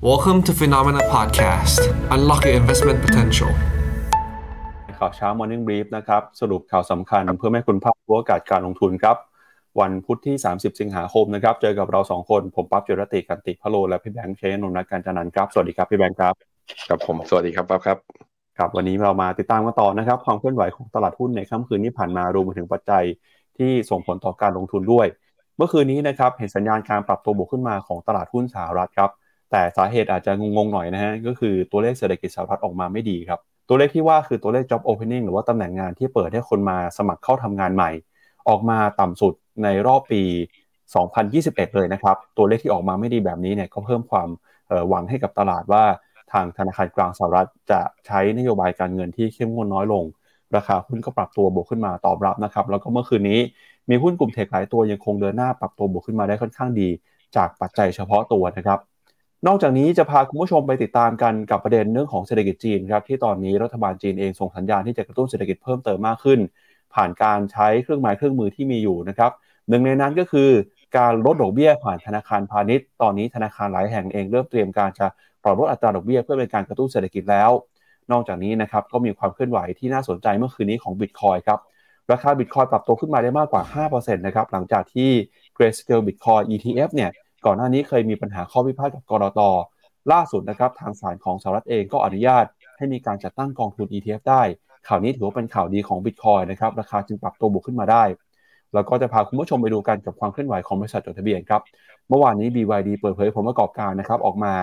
Welcome to Phenomena Podcast. Unlock your investment potential. ข่าวเช้า Morning Brief นะครับ สรุปข่าวสำคัญเพื่อให้คุณภาพรู้โอกาสการลงทุนครับ วันพุธที่ 30 สิงหาคมนะครับ เจอกับเรา 2 คน ผมปั๊บจุรติกันติพะโล และพี่แบงค์เชนนนท์นักการจันนันครับ สวัสดีครับ พี่แบงค์ครับครับผม สวัสดีครับปั๊บครับ ครับ วันนี้เรามาติดตามกันต่อนะครับ ความเคลื่อนไหวของตลาดหุ้นในค่ำคืนที่ผ่านมารวมไปถึงปัจจัยที่ส่งผลต่อการลงทุนด้วย เมื่อคืนนี้นะครับ เห็นสัญญาณการปรับตัวบวกขึ้นมาของตลาดหุ้นสหรัฐครับ แต่สาเหตุอาจจะงงๆหน่อยนะฮะก็คือตัวเลขเศรษฐกิจสหรัฐออกมาไม่ดีครับ ตัวเลขที่ว่าคือตัวเลข job opening หรือว่าตำแหน่งงานที่เปิดให้คนมาสมัครเข้าทำงานใหม่ ออกมาต่ำสุดในรอบปี 2021 เลยนะครับ ตัวเลขที่ออกมาไม่ดีแบบนี้เนี่ยก็เพิ่มความหวังให้กับตลาดว่าทางธนาคารกลางสหรัฐจะใช้นโยบายการเงินที่เข้มงวดน้อยลง ราคาหุ้นก็ปรับตัวบวกขึ้นมาตอบรับนะครับ แล้วก็เมื่อคืนนี้มีหุ้นกลุ่มเทคหลายตัวยังคงเดินหน้าปรับตัวบวกขึ้นมาได้ค่อนข้างดี จากปัจจัยเฉพาะตัวนะครับ นอกจากนี้จะพาคุณผู้ชมไปติดตามกันกับประเด็นเรื่องของเศรษฐกิจจีนครับที่ตอนนี้รัฐบาลจีนเองส่งสัญญาณที่จะกระตุ้นเศรษฐกิจเพิ่มเติมมากขึ้น ผ่านการใช้เครื่องหมายเครื่องมือที่มีอยู่นะครับหนึ่งในนั้นก็คือการลดดอกเบี้ยผ่านธนาคารพาณิชย์ ตอนนี้ธนาคารหลายแห่งเองเริ่มเตรียมการจะปรับลดอัตราดอกเบี้ยเพื่อเป็นการกระตุ้นเศรษฐกิจแล้ว นอกจากนี้นะครับก็มีความเคลื่อนไหวที่น่าสนใจเมื่อคืนนี้ของบิตคอยครับราคาบิตคอยปรับตัวขึ้นมาได้มากกว่า5%นะครับหลังจากที่ Grayscale Bitcoin ETF เนี่ย ก่อนหน้านี้เคยมีปัญหาข้อพิพาทกับกรตล่าสุดนะครับทางศาลของสหรัฐเองก็อนุญาต ให้มีการจัดตั้งกองทุน ETF ได้ ข่าวนี้ถือว่าเป็นข่าวดีของ Bitcoin นะครับราคาจึงปรับตัวบวกขึ้นมาได้แล้วก็จะพาคุณผู้ชมไปดูกันกับความเคลื่อนไหวของบริษัทจดทะเบียนครับ เมื่อวานนี้ BYD เปิดเผยผลประกอบการนะครับออกมา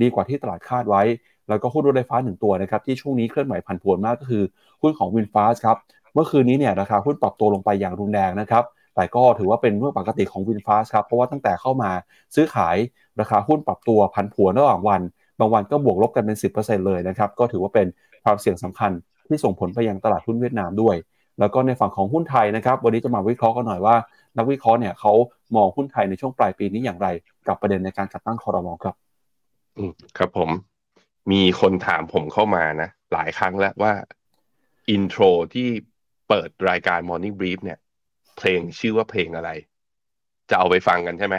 ดีกว่าที่ตลาดคาดไว้ แล้วก็หุ้นรถไฟฟ้าหนึ่งตัวนะครับที่ช่วงนี้เคลื่อนไหวผันผวนมากก็คือหุ้นของวินฟาสครับ เมื่อคืนนี้เนี่ยราคาหุ้นปรับตัวลงไปอย่างรุนแรงนะครับ แต่ก็ถือว่าเป็นเรื่องปกติของวินฟาสครับ เพราะว่าตั้งแต่เข้ามาซื้อขายราคาหุ้นปรับตัวผันผวนระหว่างวัน บางวันก็บวกลบกันเป็น 10%เลยนะครับ ก็ถือว่าเป็นความเสี่ยงสำคัญที่ส่งผลไปยังตลาดหุ้นเวียดนามด้วย แล้วก็ในฝั่งของหุ้นไทยนะครับ วันนี้จะมาวิเคราะห์กันหน่อยว่า นักวิเคราะห์เนี่ยเขามองหุ้นไทยในช่วงปลายปีนี้อย่างไร กับประเด็นในการจัดตั้งคอรมอครับ อืมครับผม มีคนถามผมเข้ามานะหลายครั้งแล้วว่าอินโทรที่เปิดรายการ Morning Brief เนี่ย เพลงชื่อว่าเพลงอะไร จะเอาไปฟังกันใช่ไหม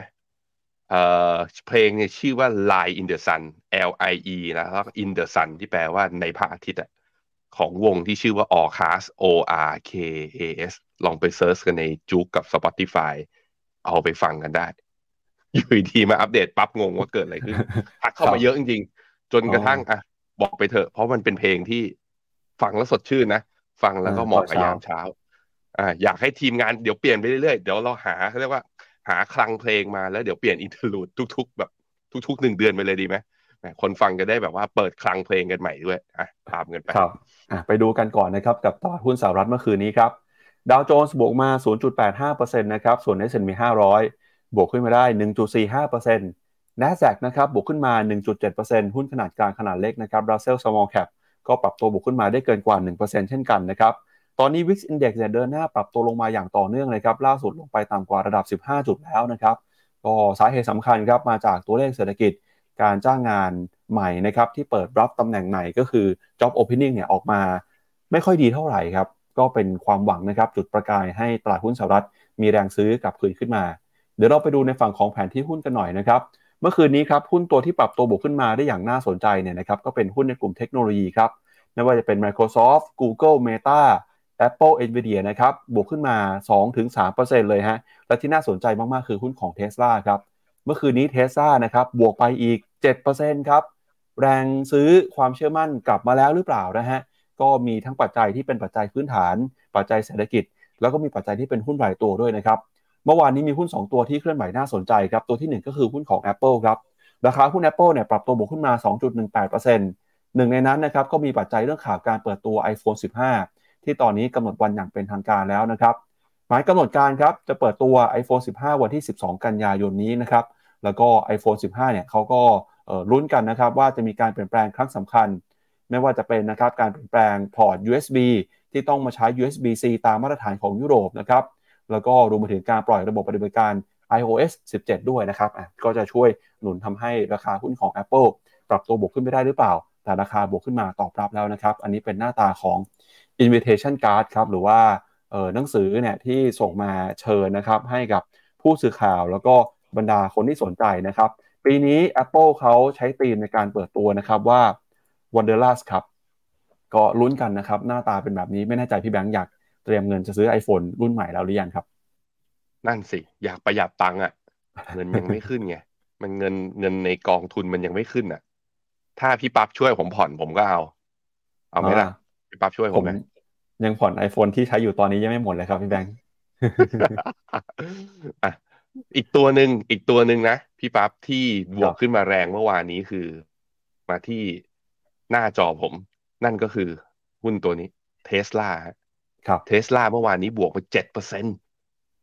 เอ่อเพลงเนี่ยชื่อว่า Lie in the Sun L I E นะแล้วก็ in the sun ที่แปลว่าในพระอาทิตย์อะของวงที่ชื่อว่า Orcas O R K A S ลองไป search กันใน JOOX กับ Spotify เอาไปฟังกันได้ อยู่ดีมาอัปเดตปั๊บงงว่าเกิดอะไรขึ้นทักเข้ามาเยอะจริงๆ จนกระทั่งอะบอกไปเถอะ เพราะมันเป็นเพลงที่ฟังแล้วสดชื่นนะ ฟังแล้วก็เหมาะกับยามเช้า อ่าอยากให้ทีมงานเดี๋ยวเปลี่ยนไปเรื่อยๆ เดี๋ยวเราหาเขาเรียกว่าหาคลังเพลงมาแล้วเดี๋ยวเปลี่ยน interlude ทุก ๆ แบบทุกๆหนึ่งเดือนไปเลยดีไหมคนฟังจะได้แบบว่าเปิดคลังเพลงกันใหม่ด้วยอะตามกันไปครับอะไปดูกันก่อนนะครับกับตลาดหุ้นสหรัฐเมื่อคืนนี้ครับดาวโจนส์บวกมา 0.85%นะครับส่วน S&P 500 บวกขึ้นมาได้ 1.45% NASDAQ นะครับบวกขึ้นมา 1.7%หุ้นขนาดกลางขนาดเล็กนะครับ Russell Small Cap ก็ปรับตัวบวกขึ้นมาได้เกินกว่า 1%เช่นกันนะครับ ตอนนี้ Wix Index เนี่ยเดินหน้าปรับตัวลงมาอย่างต่อเนื่องเลยครับล่าสุดลงไปต่ำกว่าระดับ 15 จุดแล้วนะครับก็สาเหตุสำคัญครับมาจากตัวเลขเศรษฐกิจการจ้างงานใหม่นะครับที่เปิดรับตำแหน่งใหม่ก็คือ Job Opening เนี่ยออกมาไม่ค่อยดีเท่าไหร่ครับก็เป็นความหวังนะครับจุดประกายให้ตลาดหุ้นสหรัฐมีแรงซื้อกลับคืนขึ้นมา เดี๋ยวเราไปดูในฝั่งของแผนที่หุ้นกันหน่อยนะครับเมื่อคืนนี้ครับหุ้นตัวที่ปรับตัวบวกขึ้นมาได้อย่างน่าสนใจเนี่ยนะครับก็เป็นหุ้นในกลุ่มเทคโนโลยีครับไม่ว่าจะเป็น Microsoft Google Meta Apple Nvidia นะครับบวกขึ้นมา 2-3%เลยฮะและที่น่าสนใจมากๆ คือหุ้นของ Tesla ครับเมื่อคืนนี้ Tesla นะครับบวกไปอีก 7%ครับแรงซื้อความเชื่อมั่นกลับมาแล้วหรือเปล่านะฮะก็มีทั้งปัจจัยที่เป็นปัจจัยพื้นฐาน ปัจจัยเศรษฐกิจ แล้วก็มีปัจจัยที่เป็นหุ้นรายตัวด้วยนะครับเมื่อวานนี้มีหุ้น 2 ตัวที่เคลื่อนไหวน่าสนใจครับตัวที่ 1 ก็คือหุ้นของ Apple ครับราคาหุ้น Apple เนี่ยปรับตัวบวกขึ้นมา 2.18%หนึ่งในนั้นนะครับก็มีปัจจัยเรื่องข่าวการเปิดตัว iPhone 15 ที่ตอนนี้กำหนดวันอย่างเป็นทางการแล้วนะครับหมายกำหนดการครับจะเปิดตัว iPhone 15 วันที่ 12 กันยายนนี้นะครับแล้วก็ iPhone 15 เนี่ยเขาก็ลุ้นกันนะครับว่าจะมีการเปลี่ยนแปลงครั้งสำคัญ ไม่ว่าจะเป็นนะครับการเปลี่ยนแปลงพอร์ต USB ที่ต้องมาใช้ USB-C ตามมาตรฐานของยุโรปนะครับแล้วก็รวมไปถึงการปล่อยระบบปฏิบัติการ iOS 17 ด้วยนะครับก็จะช่วยหนุนทำให้ราคาหุ้นของ Apple ปรับตัวบวกขึ้นไปได้หรือเปล่า แต่ราคาบวกขึ้นมาตอบรับแล้วนะครับ อันนี้เป็นหน้าตาของ invitation card ครับ หรือว่าเออหนังสือเนี่ยที่ส่งมาเชิญนะครับ ให้กับผู้สื่อข่าวแล้วก็บรรดาคนที่สนใจนะครับ ปีนี้ Apple เขาใช้ธีมในการเปิดตัวนะครับว่า Wonderlust ครับ ก็ลุ้นกันนะครับ หน้าตาเป็นแบบนี้ไม่แน่ใจพี่แบงค์อยากเตรียมเงินจะซื้อ iPhone รุ่นใหม่แล้วหรือยังครับ นั่นสิ อยากประหยัดตังค์อะ เงินยังไม่ขึ้นไง มันเงินเงินในกองทุนมันยังไม่ขึ้นอะ ถ้าพี่ปั๊บช่วยผมผ่อนผมก็เอา เอาไหมล่ะ พี่ปั๊บช่วยผผมมไหมยังผ่อน iPhone ที่ใช้อยู่ตอนนี้ยังไม่หมดเลยครับพี่แบงค์อะอีกตัวหนึ่งอีกตัวหนึ่งนะพี่ปั๊บที่บวครักบขึ้นมาแรงเมื่อวานนี้คือ มาที่หน้าจอผม นั่นก็คือหุ้นตัวนี้เทสลาครับเทสลาเมื่อวานนี้บวกไปเจ็ดเปอร์เซ็น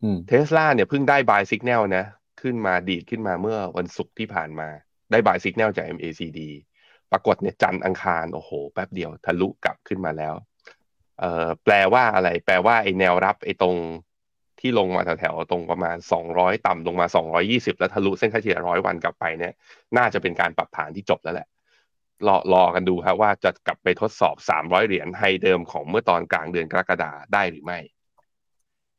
อืมเทสลาเนี่ยเพิ่งได้ buy signal นะ ขึ้นมาดีดขึ้นมาเมื่อวันศุกร์ที่ผ่านมา ได้ buy signal จาก MACD ปรากฏเนี่ยจันทร์อังคารโอ้โห แป๊บเดียวทะลุกลับขึ้นมาแล้ว เอ่อแปลว่าอะไร แปลว่าไอ้แนวรับไอ้ตรงที่ลงมาแถวๆตรงประมาณ 200 ต่ำลงมา 220 แล้วทะลุเส้นค่าเฉลี่ยร้อยวันกลับไปเนี่ย น่าจะเป็นการปรับฐานที่จบแล้วแหละ รอรอกันดูครับว่าจะกลับไปทดสอบ 300 เหรียญไฮเดิมของเมื่อตอนกลางเดือนกรกฎาได้หรือไม่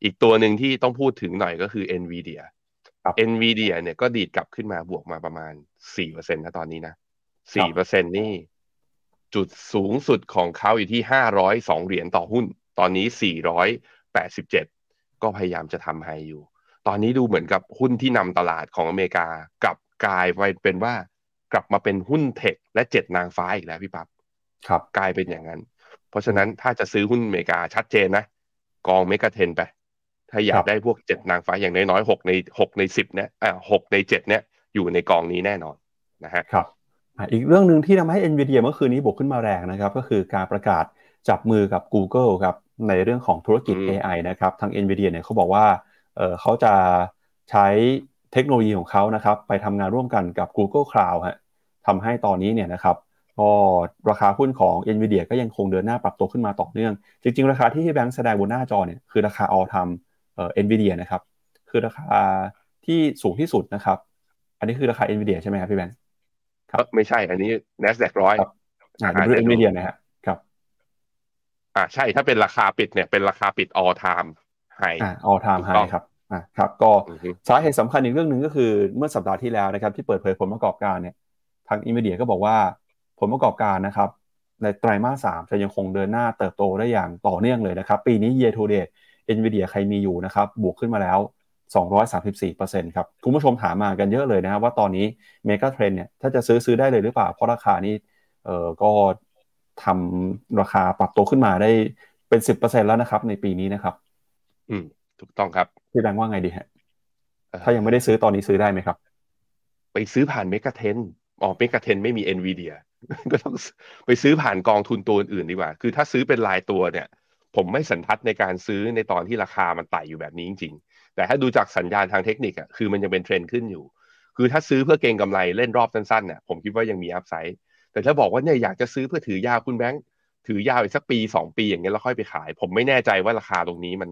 อีกตัวหนึ่งที่ต้องพูดถึงหน่อยก็คือ NVIDIA ครับ NVIDIA เนี่ยก็ดีดกลับขึ้นมาบวกมาประมาณ4%นะตอนนี้นะ 4%นี่ จุดสูงสุดของเขาอยู่ที่502เหรียญต่อหุ้น ตอนนี้487ก็พยายามจะทำไฮอยู่ ตอนนี้ดูเหมือนกับหุ้นที่นำตลาดของอเมริกากลับกลายไปเป็นว่ากลับมาเป็นหุ้นเทคและเจ็ดนางฟ้าอีกแล้วพี่ปั๊บครับกลายเป็นอย่างนั้น เพราะฉะนั้นถ้าจะซื้อหุ้นอเมริกาชัดเจนนะ กองเมกะเทนไป ถ้าอยาครักบได้พวกเจ็ดนางฟ้าอย่างน้อยๆหกในหกในสิบเนี่ยอ่าหกในเจ็ดเนี่ยอยู่ในกองนี้แน่นอนนะฮะครับ อะอีกเรื่องหนึ่งที่ทำให้ NVIDIA เมื่อคืนนี้บวกขึ้นมาแรงนะครับ ก็คือการประกาศจับมือกับ Google ครับในเรื่องของธุรกิจอืม AI นะครับ ทาง NVIDIA เนี่ยเขาบอกว่าเอ่อเขาจะใช้เทคโนโลยีของเขานะครับไปทำงานร่วมกันกับ Google Cloud ฮะทำให้ตอนนี้เนี่ยนะครับก็ราคาหุ้นของ NVIDIA ก็ยังคงเดินหน้าปรับตัวขึ้นมาต่อเนื่อง จริง ๆ ราคาที่พี่แบงค์แสดงบนหน้าจอเนี่ยคือราคา all time เอ่อ NVIDIA นะครับคือราคาที่สูงที่สุดนะครับ อันนี้คือราคา NVIDIA ใช่ไหมครับพี่แบงค์ ครับเอ้อไม่ใช่อันนี้ NASDAQ ร้อยครับอ่าดู NVIDIA นะฮะครับ อ่าใช่ถ้าเป็นราคาปิดเนี่ยเป็นราคาปิด all time high อ่า all time ถูกต้อง high ครับอ่าครับ ก็อือฮึสาเหตุสำคัญอีกเรื่องหนึ่งก็คือเมื่อสัปดาห์ที่แล้วนะครับ ที่เปิดเผยผลประกอบการเนี่ย ทาง NVIDIA ก็บอกว่าผลประกอบการนะครับ ในไตรมาสสามจะยังคงเดินหน้าเติบโตได้อย่างต่อเนื่องเลยนะครับ ปีนี้ year to date NVIDIA ใครมีอยู่นะครับ บวกขึ้นมาแล้ว 234%ครับคุณผู้ชมถามมากันเยอะเลยนะครับว่าตอนนี้เมก a เทรนเนี่ยถ้าจะซื้อซื้อได้เลยหรือเปล่า เพราะราคานี้เอ่อก็ทำราคาปรับตัวขึ้นมาได้เป็น 10%แล้วนะครับ ในปีนี้นะครับ อืม ถูกต้องครับพี่แบงค์ว่าไงดีฮะเอ่อถ้ายังไม่ได้ซื้อตอนนี้ซื้อได้ไหมครับ ไปซื้อผ่านเมกะเทนอ๋อเมกะเทนไม่มี NVIDIA ก็ต้องไปซื้อผ่านกองทุนตัวอื่นดีกว่า คือถ้าซื้อเป็นรายตัวเนี่ย ผมไม่สันทัดในการซื้อในตอนที่ราคามันไต่อยู่แบบนี้จริงๆ แต่ถ้าดูจากสัญญาณทางเทคนิคอะคือมันยังเป็นเทรนด์ขึ้นอยู่ คือถ้าซื้อเพื่อเก็งกำไรเล่นรอบสั้นๆเนี่ยผมคิดว่ายังมีอัพไซด์แต่ถ้าบอกว่าเนี่ยอยากจะซื้อเพื่อถือยาวคุณแบงค์ถือยาวอีกสักปีสองปีอย่างเงี้ยแล้วค่อยไปขาย ผมไม่แน่ใจว่าราคาตรงนี้มัน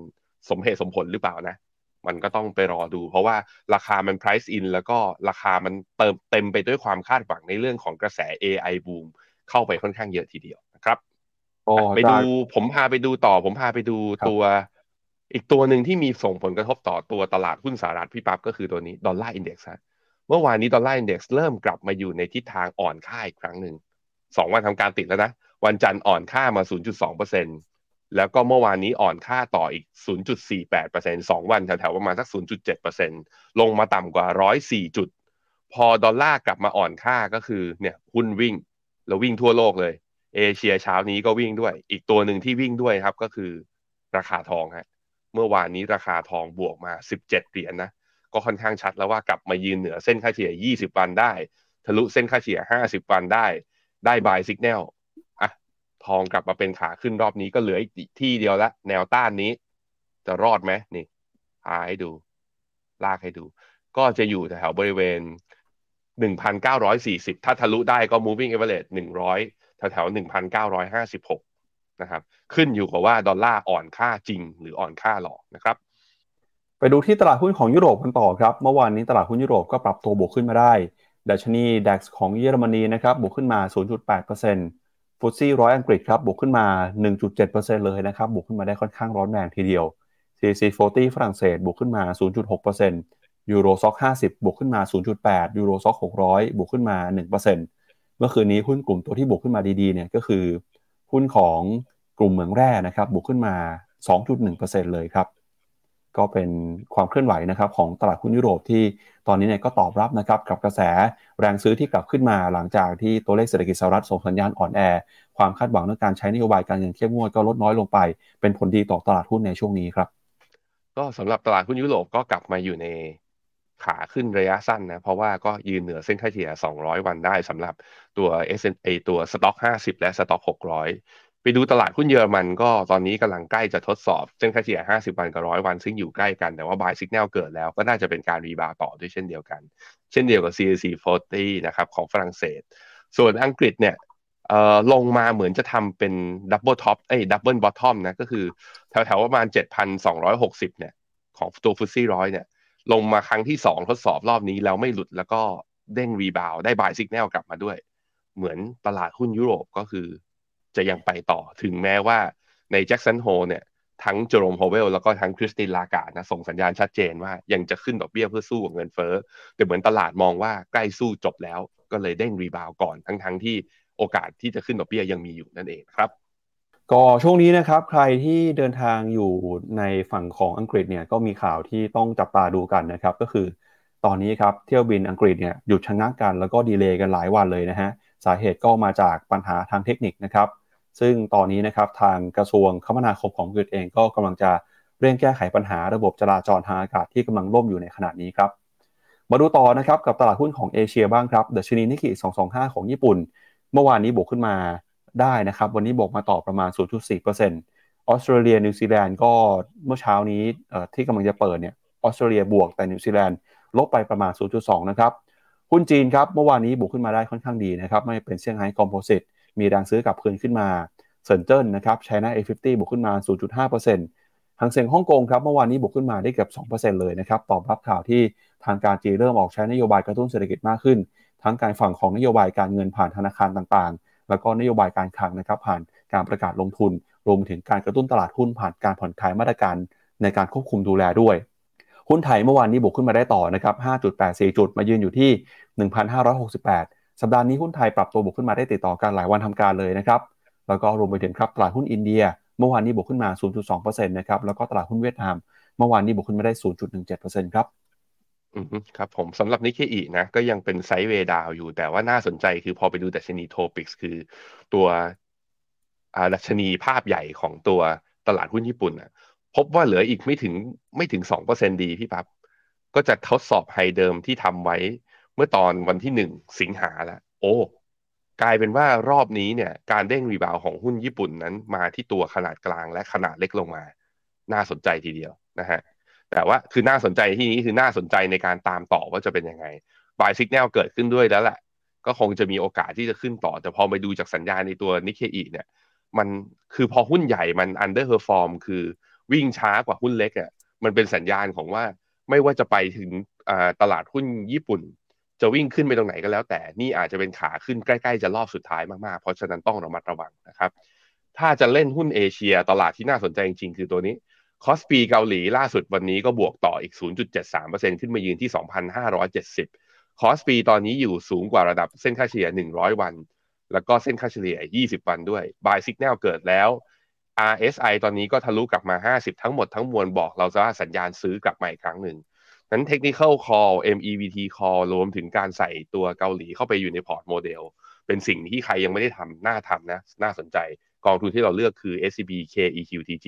สมเหตุสมผลหรือเปล่านะ มันก็ต้องไปรอดู เพราะว่าราคามัน price in แล้วก็ราคามันเติมเต็มไปด้วยความคาดหวังในเรื่องของกระแส AI boom เข้าไปค่อนข้างเยอะทีเดียวนะครับก็ไปดูผมพาไปดูต่อ ผมพาไปดูครับตัว อีกตัวหนึ่งที่มีส่งผลกระทบต่อตัวตลาดหุ้นสหรัฐพี่ปั๊บก็คือตัวนี้ดอลลาร์อินเด็กซ์ฮะเมื่อวานนี้ดอลลาร์อินเด็กซ์เริ่มกลับมาอยู่ในทิศทางอ่อนค่าอีกครั้งหนึ่งสองวันทำการติดแล้วนะ วันจันทร์อ่อนค่ามา 0.2เปอร์เซ็นแล้วก็เมื่อวานนี้อ่อนค่าต่ออีก 0.48เปอร์เซ็นสองวันแถวๆประมาณสัก 0.7เปอร์เซ็นลงมาต่ำกว่า 104 จุด พอดอลลาร์กลับมาอ่อนค่าก็คือเนี่ยหุ้นวิ่งแล้ววิ่งทั่วโลกเลย เอเชียเช้านี้ก็วิ่งด้วย อีกตัวหนึ่งที่วิ่งด้วยครับก็คือราคาทองฮะ เมื่อวานนี้ราคาทองบวกมา 17 เหรียญนะ ก็ค่อนข้างชัดแล้วว่ากลับมายืนเหนือเส้นค่าเฉลี่ย 20 วันได้ ทะลุเส้นค่าเฉลี่ย 50 วันได้ ได้บายสิกแนลอะ ทองกลับมาเป็นขาขึ้นรอบนี้ก็เหลืออีกที่เดียวละ แนวต้านนี้ จะรอดไหมนี่พาให้ดู ลากให้ดู ก็จะอยู่แถวบริเวณ 1,940 ถ้าทะลุได้ก็ moving average 100 แถวแถว1,956 นะครับขึ้นอยู่กับว่าดอลลาร์อ่อนค่าจริง หรืออ่อนค่าหลอกนะครับไปดูที่ตลาดหุ้นของยุโรปกันต่อครับเมื่อวานนี้ตลาดหุ้นยุโรปก็ปรับตัวบวกขึ้นมาได้ดัชนี DAX ของเยอรมนีนะครับบวกขึ้นมา 0.8%ฟุตซี่ร้อยอังกฤษครับบวกขึ้นมา 1.7%เลยนะครับบวกขึ้นมาได้ค่อนข้างร้อนแรงทีเดียว CAC 40ฝรั่งเศสบวกขึ้นมา 0.6%ยูโรซ็อก50 บวกขึ้นมา 0.8 ยูโรซ็อก600 บวกขึ้นมา 1%เมื่อคืนนี้หุ้นกลุ่มตัวที่บวกขึ้นมาดีๆเนี่ยก็คือหุ้นของ กลุ่มเหมืองแร่นะครับบวกขึ้นมา 2.1%เลยครับ ก็เป็นความเคลื่อนไหวนะครับของตลาดหุ้นยุโรปที่ตอนนี้เนี่ยก็ตอบรับนะครับกับกระแสแรงซื้อที่กลับขึ้นมา หลังจากที่ตัวเลขเศรษฐกิจสหรัฐส่งสัญญาณอ่อนแอ ความคาดหวังในการใช้นโยบายการเงินเข้มงวดก็ลดน้อยลงไป เป็นผลดีต่อตลาดหุ้นในช่วงนี้ครับ ก็สำหรับตลาดหุ้นยุโรปก็กลับมาอยู่ในขาขึ้นระยะสั้นนะ เพราะว่าก็ยืนเหนือเส้นค่าเฉลี่ย 200 วันได้สำหรับตัว S&P ตัวสต็อก50 และสต็อก600 ไปดูตลาดหุ้นเยอรมันก็ตอนนี้กำลังใกล้จะทดสอบเส้นค่าเฉลี่ย 50 วันกับ100 วัน ซึ่งอยู่ใกล้กันแต่ว่า buy signal เกิดแล้วก็น่าจะเป็นการ rebound ต่อด้วยเช่นเดียวกัน เช่นเดียวกับ CAC 40นะครับของฝรั่งเศส ส่วนอังกฤษเนี่ยลงมาเหมือนจะทำเป็น double top เอ้ double bottom นะก็คือแถวๆประมาณ 7,260 เนี่ย ของตัว FTSE ร้อยเนี่ย ลงมาครั้งที่สองทดสอบรอบนี้แล้วไม่หลุดแล้วก็เด้ง rebound ได้ buy signal กลับมาด้วย เหมือนตลาดหุ้นยุโรปก็คือ จะยังไปต่อถึงแม้ว่าใน Jackson Hole เนี่ยทั้งเจอโรม พาวเวลล์แล้วก็ทั้งคริสตินลาการ์ดนะส่งสัญญาณชัดเจนว่ายังจะขึ้นดอกเบี้ยเพื่อสู้กับเงินเฟ้อ แต่เหมือนตลาดมองว่าใกล้สู้จบแล้ว ก็เลยเด้งรีบาวก่อนทั้งๆทที่โอกาสที่จะขึ้นดอกเบี้ยยังมีอยู่นั่นเองครับ ก็ช่วงนี้นะครับ ใครที่เดินทางอยู่ในฝั่งของอังกฤษเนี่ยก็มีข่าวที่ต้องจับตาดูกันนะครับ ก็คือ ตอนนี้ครับเที่ยวบินอังกฤษเนี่ยหยุดชะงักกันแล้วก็ดีเลย์กันหลายวันเลยนะฮะสาเหตุก็มาจากปัญหาทางเทคนิคนะครับ ซึ่งตอนนี้นะครับทางกระทรวงคมนาคมของอังกฤษเองก็กำลังจะเร่งแก้ไขปัญหาระบบจราจรทางอากาศที่กำลังล่มอยู่ในขณะนี้ครับ มาดูต่อนะครับกับตลาดหุ้นของเอเชียบ้างครับดัชนีนิกเกิ225 ของญี่ปุ่น เมื่อวานนี้บวกขึ้นมาได้นะครับ วันนี้บวกมาต่อประมาณ 0.4%ออสเตรเลียนิวซีแลนด์ก็เมื่อเช้านี้ที่กำลังจะเปิดเนี่ยออสเตรเลียบวกแต่นิวซีแลนด์ลบไปประมาณ 0.2 นะครับหุ้นจีนครับเมื่อวานนี้บวกขึ้นมาได้ค่อนข้างดีนะครับไม่เป็นเซี่ยงไฮ้ Composite มีแรงซื้อกลับคืนขึ้นมาเซินเจิ้นนะครับไชน่า A50 บวกขึ้นมา 0.5%หางเสียงฮ่องกงครับเมื่อวานนี้บวกขึ้นมาได้เกือบ 2%เลยนะครับตอบรับข่าวที่ทางการจีนเริ่มออกใช้นโยบายกระตุ้นเศรษฐกิจมากขึ้น ทั้งการฝั่งของนโยบายการเงินผ่านธนาคารต่างๆ แล้วก็นโยบายการคลังนะครับผ่านการประกาศลงทุน รวมถึงการกระตุ้นตลาดหุ้นผ่านการผ่อนคลายมาตรการในการควบคุมดูแลด้วยหุ้นไทยเมื่อวานนี้บวกขึ้นมาได้ต่อนะครับ 5.84 จุดมายืนอยู่ที่ 1,568 สัปดาห์นี้หุ้นไทยปรับตัวบวกขึ้นมาได้ติดต่อกันหลายวันทำการเลยนะครับ แล้วก็รวมไปถึงครับตลาดหุ้นอินเดีย เมื่อวานนี้บวกขึ้นมา 0.2%นะครับ แล้วก็ตลาดหุ้นเวียดนาม เมื่อวานนี้บวกขึ้นมาได้ 0.17%ครับอืมครับผมสำหรับนิเคอีนะก็ยังเป็นไซด์เวดาวอยู่ แต่ว่าน่าสนใจคือพอไปดูดัชนีโทปิกส์คือตัวดัชนีภาพใหญ่ของตัวตลาดหุ้นญี่ปุ่นอะพบว่าเหลืออีกไม่ถึงไม่ถึงสองเปอร์เซ็นดีพี่ปั๊บก็จะทดสอบไฮเดิมที่ทำไว้ มื่อตอนวันที่หนึ่งสิงหาแล้วโอ้กลายเป็นว่ารอบนี้เนี่ยการเด้ง rebound ของหุ้นญี่ปุ่นนั้นมาที่ตัวขนาดกลางและขนาดเล็กลงมา น่าสนใจทีเดียวนะฮะแต่ว่าคือน่าสนใจที่นี้คือน่าสนใจในการตามต่อว่าจะเป็นยังไง buy signal เกิดขึ้นด้วยแล้วแหละ ก็คงจะมีโอกาสที่จะขึ้นต่อ แต่พอไปดูจากสัญญาณในตัวนิเคอีเนี่ย มันคือพอหุ้นใหญ่มัน underperform คือวิ่งช้ากว่าหุ้นเล็กอะมันเป็นสัญญาณของว่าไม่ว่าจะไปถึงตลาดหุ้นญี่ปุ่น จะวิ่งขึ้นไปตรงไหนก็แล้ว แต่นี่อาจจะเป็นขาขึ้นใกล้ๆจะรอบสุดท้ายมากๆ เพราะฉะนั้นต้องระมัดระวังนะครับ ถ้าจะเล่นหุ้นเอเชียตลาดที่น่าสนใจจริงๆ คือตัวนี้ KOSPI เกาหลีล่าสุดวันนี้ก็บวกต่ออีก 0.73%ขึ้นมายืนที่ 2,570 KOSPI ตอนนี้อยู่สูงกว่าระดับเส้นค่าเฉลี่ย 100 วัน แล้วก็เส้นค่าเฉลี่ย 20 วันด้วย buy signal เกิดแล้ว RSI ตอนนี้ก็ทะลุกลับมา 50 ทั้งหมดทั้งมวลบอกเราจะว่าสัญญาณซื้อกลับมาอีกครั้งหนึ่ง นั้น Technical Call MEVT Call รวมถึงการใส่ตัวเกาหลีเข้าไปอยู่ในพอร์ตโมเดล เป็นสิ่งที่ใครยังไม่ได้ทำน่าทำนะ น่าสนใจกองทุนที่เราเลือกคือ SCBKEQTG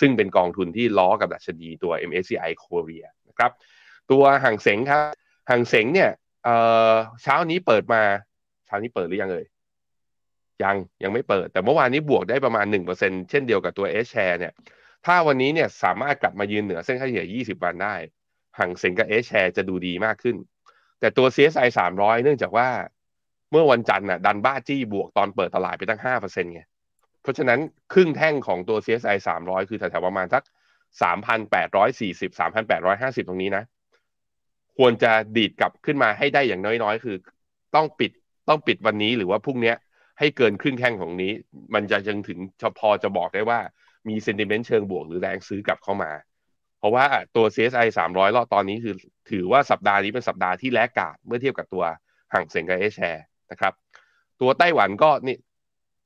ซึ่งเป็นกองทุนที่ล้อกับดัชนีตัว MSCI Korea นะครับ ตัวฮั่งเส็งครับฮั่งเส็งเนี่ยเช้านี้เปิดมา เช้านี้เปิดหรือยังเลยยังยังไม่เปิด แต่เมื่อวานนี้บวกได้ประมาณ 1%เช่นเดียวกับตัว S share เนี่ย ถ้าวันนี้เนี่ยสามารถกลับมายืนเหนือเส้นค่าเฉลี่ย 20 วันได้ ห่างเสงกับ S share จะดูดีมากขึ้น แต่ตัว CSI 300 เนื่องจากว่าเมื่อวันจันทร์น่ะดันบ้าจี้บวกตอนเปิดตลาดไปตั้ง5%ไง เพราะฉะนั้นครึ่งแท่งของตัว CSI 300 คือแถวๆประมาณสัก 3,840 3,850 ตรงนี้นะ ควรจะดีดกลับขึ้นมาให้ได้อย่างน้อยๆ คือ ต้องปิดต้องปิดวันนี้หรือว่าพรุ่งนี้ให้เกินครึ่งแท่งของนี้ มันจะยังถึงพอจะบอกได้ว่ามี sentiment เชิงบวกหรือแรงซื้อกลับเข้ามา เพราะว่าตัว CSI 300รอบตอนนี้คือ ถือว่าสัปดาห์นี้เป็นสัปดาห์ที่ laggard เมื่อเทียบกับตัวฮั่งเส็งกับ H-Share นะครับ ตัวไต้หวันก็นี่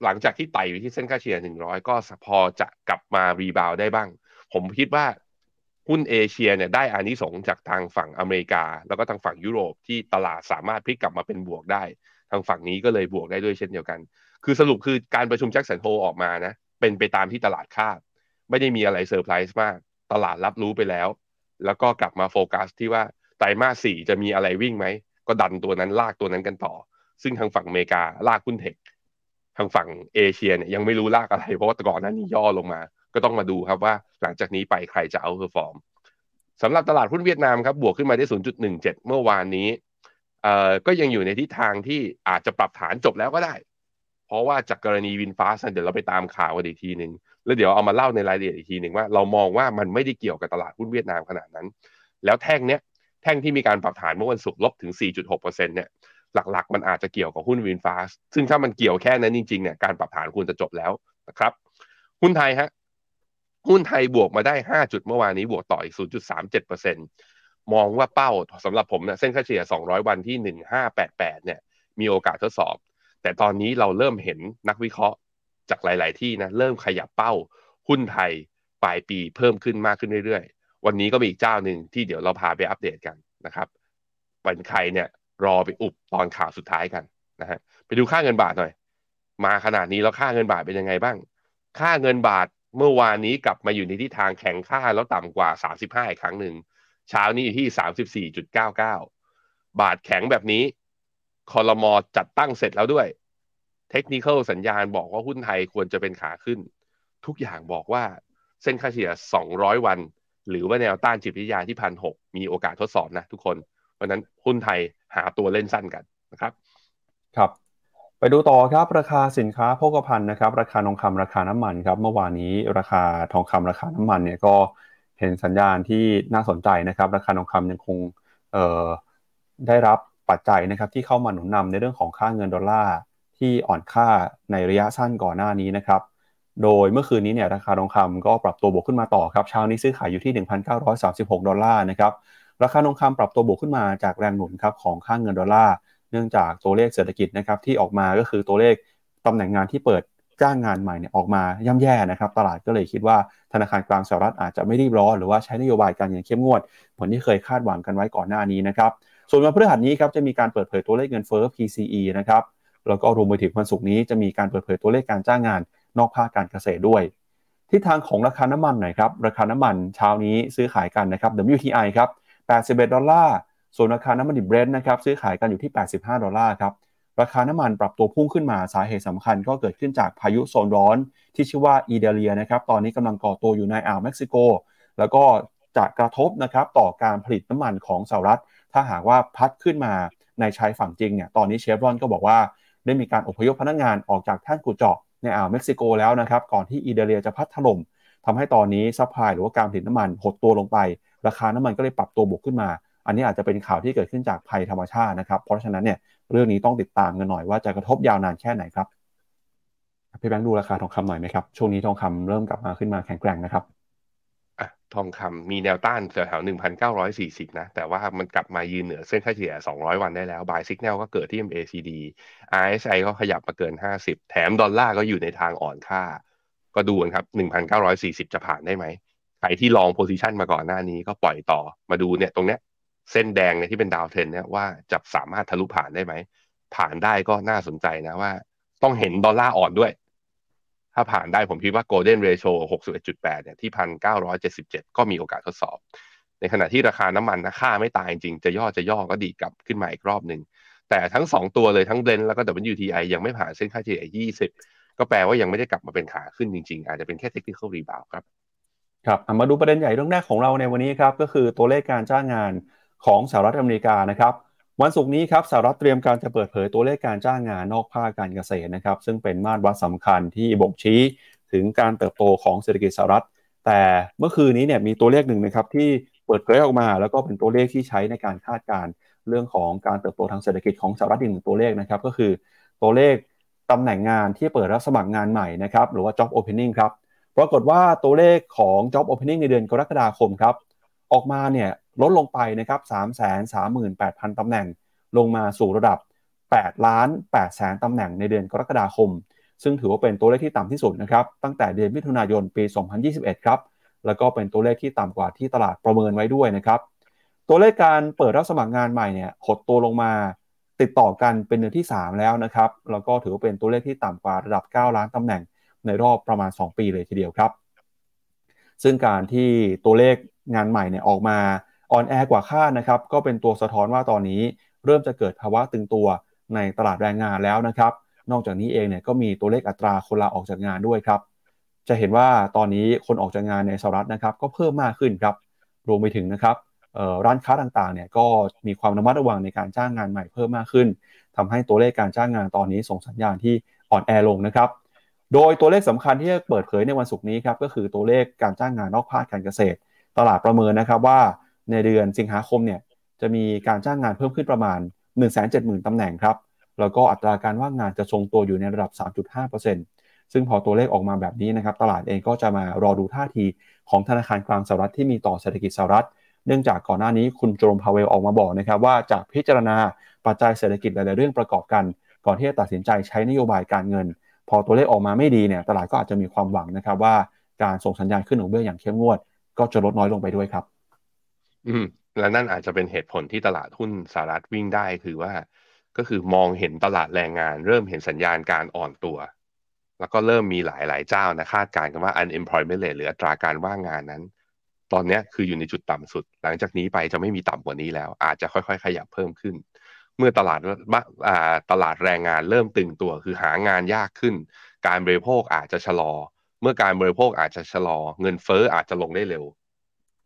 หลังจากที่ไต่อยู่ที่เส้นค่าเฉลี่ย 100 ก็พอจะกลับมา rebound ได้บ้าง ผมคิดว่าหุ้นเอเชียเนี่ยได้อานิสงส์จากทางฝั่งอเมริกา แล้วก็ทางฝั่งยุโรปที่ตลาดสามารถพลิกกลับมาเป็นบวกได้ ทางฝั่งนี้ก็เลยบวกได้ด้วยเช่นเดียวกัน คือสรุปคือการประชุม Jackson Hole ออกมานะ เป็นไปตามที่ตลาดคาด ไม่ได้มีอะไรเซอร์ไพรส์มาก ตลาดรับรู้ไปแล้ว แล้วก็กลับมาโฟกัสที่ว่าไตรมาสสี่จะมีอะไรวิ่งไหม ก็ดันตัวนั้นลากตัวนั้นกันต่อ ซึ่งทางฝั่งอเมริกาลากหุ้น tech ทางฝั่งเอเชียเนี่ยยังไม่รู้ลากอะไร เพราะว่าก่อนหน้านี้ย่อลงมา ก็ต้องมาดูครับว่าหลังจากนี้ไปใครจะ outperform สำหรับตลาดหุ้นเวียดนามครับบวกขึ้นมาได้ 0.17 เมื่อวานนี้เอ่อก็ยังอยู่ในทิศทางที่อาจจะปรับฐานจบแล้วก็ได้ เพราะว่าจากกรณีวินฟ้าสันเดี๋ยวเราไปตามข่าวกันอีกทีหนึ่ง แล้วเดี๋ยวเอามาเล่าในรายละเอียดอีกทีหนึ่งว่าเรามองว่ามันไม่ได้เกี่ยวกับตลาดหุ้นเวียดนามขนาดนั้น แล้วแท่งเนี้ยแท่งที่มีการปรับฐานเมื่อวันศุกร์ลบถึง 4.6%เนี่ยหลักๆ มันอาจจะเกี่ยวกับหุ้นวินฟ้าซึ่งถ้ามันเกี่ยวแค่นั้นจริงๆเนี่ยการปรับฐานควรจะจบแล้วนะครับ หุ้นไทยฮะหุ้นไทยบวกมาได้ 5 จุดเมื่อวานนี้บวกต่ออีก 0.37%มองว่าเป้าสำหรับผมเนี่ยเส้นค่าเฉลี่ย 200 วันที่ 1588 เนี่ยมีโอกาสทดสอบ แต่ตอนนี้เราเริ่มเห็นนักวิเคราะห์ จากหลาย ๆ ที่นะเริ่มขยับเป้าหุ้นไทยปลายปีเพิ่มขึ้นมากขึ้นเรื่อย ๆ วันนี้ก็มีอีกเจ้าหนึ่งที่เดี๋ยวเราพาไปอัปเดตกันนะครับเป็นใครเนี่ยรอไปอุบตอนข่าวสุดท้ายกันนะฮะไปดูค่าเงินบาทหน่อย มาขนาดนี้แล้วค่าเงินบาทเป็นยังไงบ้าง ค่าเงินบาทเมื่อวานนี้กลับมาอยู่ในที่ทางแข็งค่าแล้วต่ำกว่า 35 อีกครั้งหนึ่งเช้านี้อยู่ที่ 34.99 บาทแข็งแบบนี้คอรมอจัดตั้งเสร็จแล้วด้วย เทคนิคสัญญาณบอกว่าหุ้นไทยควรจะเป็นขาขึ้น ทุกอย่างบอกว่าเส้นค่าเฉลี่ย 200 วัน หรือว่าแนวต้านจิตวิทยาที่พันหมีโอกาสทดสอบนะทุกคน เพราะนั้นหุ้นไทยหาตัวเล่นสั้นกันนะครับ ครับ ไปดูต่อครับราคาสินค้าโภคภัณฑ์นะครับ ราคาทองคำราคาน้ำมันครับเมื่อวานนี้ราคาทองคำราคาน้ำมันเนี่ยก็เห็นสัญญาณที่น่าสนใจนะครับ ราคาทองคำยังคงเอ่อได้รับปัจจัยนะครับที่เข้ามาหนุนนำในเรื่องของค่าเงินดอลลาร์ ที่อ่อนค่าในระยะสั้นก่อนหน้านี้นะครับ โดยเมื่อคืนนี้เนี่ยราคาทองคำก็ปรับตัวบวกขึ้นมาต่อครับเช้านี้ซื้อขายอยู่ที่ 1,936 ดอลลาร์นะครับ ราคาทองคำปรับตัวบวกขึ้นมาจากแรงหนุนครับของค่าเงินดอลลาร์ เนื่องจากตัวเลขเศรษฐกิจนะครับที่ออกมาก็คือตัวเลขตำแหน่งงานที่เปิดจ้างงานใหม่เนี่ยออกมาย่ำแย่นะครับ ตลาดก็เลยคิดว่าธนาคารกลางสหรัฐอาจจะไม่รีบร้อนหรือว่าใช้นโยบายการเงินเข้มงวดเหมือนที่เคยคาดหวังกันไว้ก่อนหน้านี้นะครับ ส่วนวันพฤหัสนี้ครับจะมีการเปิดเผยตัวเลขเงินเฟ้อ PCE นะครับ แล้วก็รวมไปถึงวันศุกร์นี้จะมีการเปิดเผยตัวเลขการจ้างงาน นอกภาคการเกษตรด้วยทิศทางของราคาน้ำมันหน่อยครับ ราคาน้ำมันเช้านี้ซื้อขายกันนะครับ WTI ครับ 81 ดอลลาร์ ส่วนราคาน้ำมันดิบเบรนท์นะครับซื้อขายกันอยู่ที่ 85 ดอลลาร์ครับ ราคาน้ำมันปรับตัวพุ่งขึ้นมาสาเหตุสำคัญก็เกิดขึ้นจากพายุโซนร้อน ที่ชื่อว่าอีเดเลียนะครับ ตอนนี้กำลังก่อตัวอยู่ในอ่าวเม็กซิโก แล้วก็จะกระทบนะครับต่อการผลิตน้ำมันของสหรัฐ ถ้าหากว่าพัดขึ้นมาในชายฝั่งจริงเนี่ย ตอนนี้เชฟรอนก็บอกว่า ได้มีการอพยพพนักงานออกจากแท่นขุดเจาะในอ่าวเม็กซิโกแล้วนะครับ ก่อนที่ Idalia จะพัดถล่มทำให้ตอนนี้ supply หรือว่าการผลิตน้ำมันหดตัวลงไป ราคาน้ำมันก็เลยปรับตัวบวกขึ้นมา อันนี้อาจจะเป็นข่าวที่เกิดขึ้นจากภัยธรรมชาตินะครับ เพราะฉะนั้นเนี่ยเรื่องนี้ต้องติดตามกันหน่อยว่าจะกระทบยาวนานแค่ไหนครับพี่แบงค์ดูราคาทองคำหน่อยไหมครับช่วงนี้ทองคำเริ่มกลับมาขึ้นมาแข็งแกร่งนะครับ อะทองคำมีแนวต้านแถวๆหนึ่งพันเก้าร้อยสี่สิบนะ แต่ว่ามันกลับมายืนเหนือเส้นค่าเฉลี่ยสองร้อยวันได้แล้ว buy signal ก็เกิดที่ MACD RSI ก็ขยับมาเกินห้าสิบแถมดอลลาร์ก็อยู่ในทางอ่อนค่า ก็ดูนะครับหนึ่งพันเก้าร้อยสี่สิบจะผ่านได้ไหมใครที่ลอง position มาก่อนหน้านี้ก็ปล่อยต่อมาดูเนี่ยตรงเนี้ยเส้นแดงเนี่ยที่เป็น downtrend เนี่ยว่าจะสามารถทะลุผ่านได้ไหม ผ่านได้ก็น่าสนใจนะว่า ต้องเห็นดอลลาร์อ่อนด้วย ถ้าผ่านได้ผมคิดว่า Golden Ratio 61.8 เนี่ยที่ 1,977 ก็มีโอกาสทดสอบ ในขณะที่ราคาน้ำมันนะฆ่าไม่ตายจริง จะย่อจะย่อก็ดีกลับขึ้นมาอีกรอบหนึ่ง แต่ทั้ง 2 ตัวเลยทั้งเดนแล้วก็ WTI ยังไม่ผ่านเส้นค่าเฉลี่ย 20 ก็แปลว่ายังไม่ได้กลับมาเป็นขาขึ้นจริง ๆ อาจจะเป็นแค่ technical rebound ครับ ครับ มาดูประเด็นใหญ่เรื่องแรกของเราในวันนี้ครับ ก็คือตัวเลขการจ้างงานของสหรัฐอเมริกานะครับ วันศุกร์นี้ครับสหรัฐเตรียมการจะเปิดเผยตัวเลขการจ้างงานนอกภาคการเกษตรนะครับซึ่งเป็นมาตรวัดสำคัญที่บ่งชี้ถึงการเติบโตของเศรษฐกิจสหรัฐ แต่เมื่อคืนนี้เนี่ยมีตัวเลขหนึ่งนะครับที่เปิดเผยออกมา แล้วก็เป็นตัวเลขที่ใช้ในการคาดการเรื่องของการเติบโตทางเศรษฐกิจของสหรัฐอีกหนึ่งตัวเลขนะครับก็คือตัวเลขตำแหน่งงานที่เปิดรับสมัครงานใหม่นะครับหรือว่า job opening ครับปรากฏว่าตัวเลขของ job opening ในเดือนกรกฎาคมครับ ออกมาเนี่ยลดลงไปนะครับ3 3 8 0 0 0ตำแหน่ง ลงมาสู่ระดับ 8 ล้าน8แสนตำแหน่งในเดือนกรกฎาคม ซึ่งถือว่าเป็นตัวเลขที่ต่ำที่สุดนะครับ ตั้งแต่เดือนมิถุนายนปี 2021 ครับ แล้วก็เป็นตัวเลขที่ต่ำกว่าที่ตลาดประเมินไว้ด้วยนะครับ ตัวเลขการเปิดรับสมัครงานใหม่เนี่ยหดตัวลงมาติดต่อกันเป็นเดือนที่ 3 แล้วนะครับ แล้วก็ถือว่าเป็นตัวเลขที่ต่ำกว่าระดับ 9 ล้านตำแหน่งในรอบประมาณ 2 ปีเลยทีเดียวครับ ซึ่งการที่ตัวเลขงานใหม่เนี่ยออกมาออนแอร์กว่าคาดนะครับก็เป็นตัวสะท้อนว่าตอนนี้เริ่มจะเกิดภาวะตึงตัวในตลาดแรงงานแล้วนะครับ นอกจากนี้เองเนี่ยก็มีตัวเลขอัตราคนลาออกจากงานด้วยครับ จะเห็นว่าตอนนี้คนออกจากงานในสหรัฐนะครับ ก็เพิ่มมากขึ้นครับ รวมไปถึงนะครับร้านค้าต่างๆเนี่ยก็มีความระมัดระวังในการจ้างงานใหม่เพิ่มมากขึ้นทำให้ตัวเลขการจ้างงานตอนนี้ส่งสัญญาณที่อ่อนแอลงนะครับ โดยตัวเลขสำคัญที่จะเปิดเผยในวันศุกร์นี้ครับก็คือตัวเลขการจ้างงานนอกภาคการเกษตร ตลาดประเมินนะครับว่าในเดือนสิงหาคมเนี่ยจะมีการจ้างงานเพิ่มขึ้นประมาณ 170,000ตำแหน่งครับ แล้วก็อัตราการว่างงานจะทรงตัวอยู่ในระดับ 3.5%ซึ่งพอตัวเลขออกมาแบบนี้นะครับ ตลาดเองก็จะมารอดูท่าทีของธนาคารกลางสหรัฐที่มีต่อเศรษฐกิจสหรัฐ เนื่องจากก่อนหน้านี้คุณโจมพาเวลออกมาบอกนะครับว่าจากพิจารณาปัจจัยเศรษฐกิจหลายๆเรื่องประกอบกัน ก่อนที่จะตัดสินใจใช้นโยบายการเงิน พอตัวเลขออกมาไม่ดีเนี่ยตลาดก็อาจจะมีความหวังนะครับว่าการส่งสัญญาณขึ้นดอกเบี้ยอย่างเข้มงวด ก็จะลดน้อยลงไปด้วยครับ อืมและนั่นอาจจะเป็นเหตุผลที่ตลาดหุ้นสหรัฐวิ่งได้คือว่า ก็คือมองเห็นตลาดแรงงาน เริ่มเห็นสัญญาณการอ่อนตัว แล้วก็เริ่มมีหลายๆเจ้านะคาดการณ์กันว่า unemployment rate หรืออัตราการว่างงานนั้น ตอนนี้คืออยู่ในจุดต่ำสุด หลังจากนี้ไปจะไม่มีต่ำกว่านี้แล้ว อาจจะค่อยๆ ขยับเพิ่มขึ้น เมื่อตลาดตลาดแรงงานเริ่มตึงตัว คือหางานยากขึ้น การบริโภคอาจจะชะลอ เมื่อการบริโภคอาจจะชะลอ เงินเฟ้ออาจจะลงได้เร็ว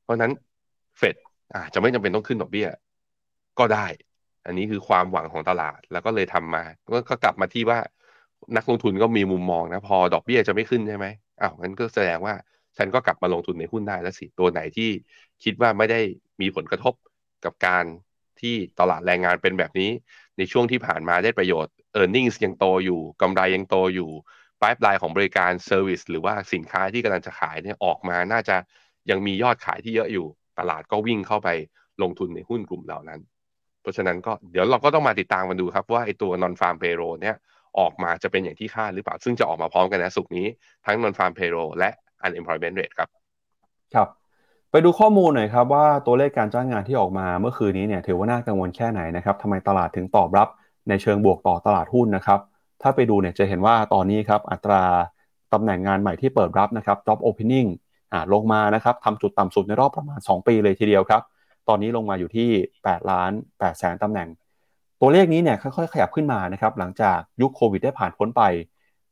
เพราะนั้นเฟดอาจจะไม่จำเป็นต้องขึ้นดอกเบี้ย ก็ได้ อันนี้คือความหวังของตลาดแล้วก็เลยทำมาก็กลับมาที่ว่านักลงทุนก็มีมุมมองนะ พอดอกเบี้ยจะไม่ขึ้นใช่ไหมอ้าวงั้นก็แสดงว่าฉันก็กลับมาลงทุนในหุ้นได้แล้วสิ ตัวไหนที่คิดว่าไม่ได้มีผลกระทบกับการ ที่ตลาดแรงงานเป็นแบบนี้ ในช่วงที่ผ่านมาได้ประโยชน์ e a r n i n g ยังโตอยู่กำไรยังโตอยู่ปลายปลายของบริการเซอร์วิสหรือว่าสินค้าที่กำลังจะขายเนี่ยออกมาน่าจะยังมียอดขายที่เยอะอยู่ ตลาดก็วิ่งเข้าไปลงทุนในหุ้นกลุ่มเหล่านั้น เพราะฉะนั้นก็เดี๋ยวเราก็ต้องมาติดตามกันดูครับว่าไอ้ตัว non farm payroll เนี่ยออกมาจะเป็นอย่างที่คาดหรือเปล่า ซึ่งจะออกมาพร้อมกันนะสุกนี้ ทั้ง non farm payroll และ unemployment rate ครับ ครับ ไปดูข้อมูลหน่อยครับว่าตัวเลขการจ้างงานที่ออกมาเมื่อคืนนี้เนี่ยถือว่าน่ากังวลแค่ไหนนะครับทำไมตลาดถึงตอบรับในเชิงบวกต่อตลาดหุ้นนะครับถ้าไปดูเนี่ยจะเห็นว่าตอนนี้ครับอัตราตำแหน่งงานใหม่ที่เปิดรับนะครับ job opening อ่าลงมานะครับทำจุดต่ำสุดในรอบประมาณ 2 ปีเลยทีเดียวครับ ตอนนี้ลงมาอยู่ที่ 8 ล้าน8แสนตำแหน่ง ตัวเลขนี้เนี่ยค่อยๆ ขยับขึ้นมานะครับหลังจากยุคโควิดได้ผ่านพ้นไป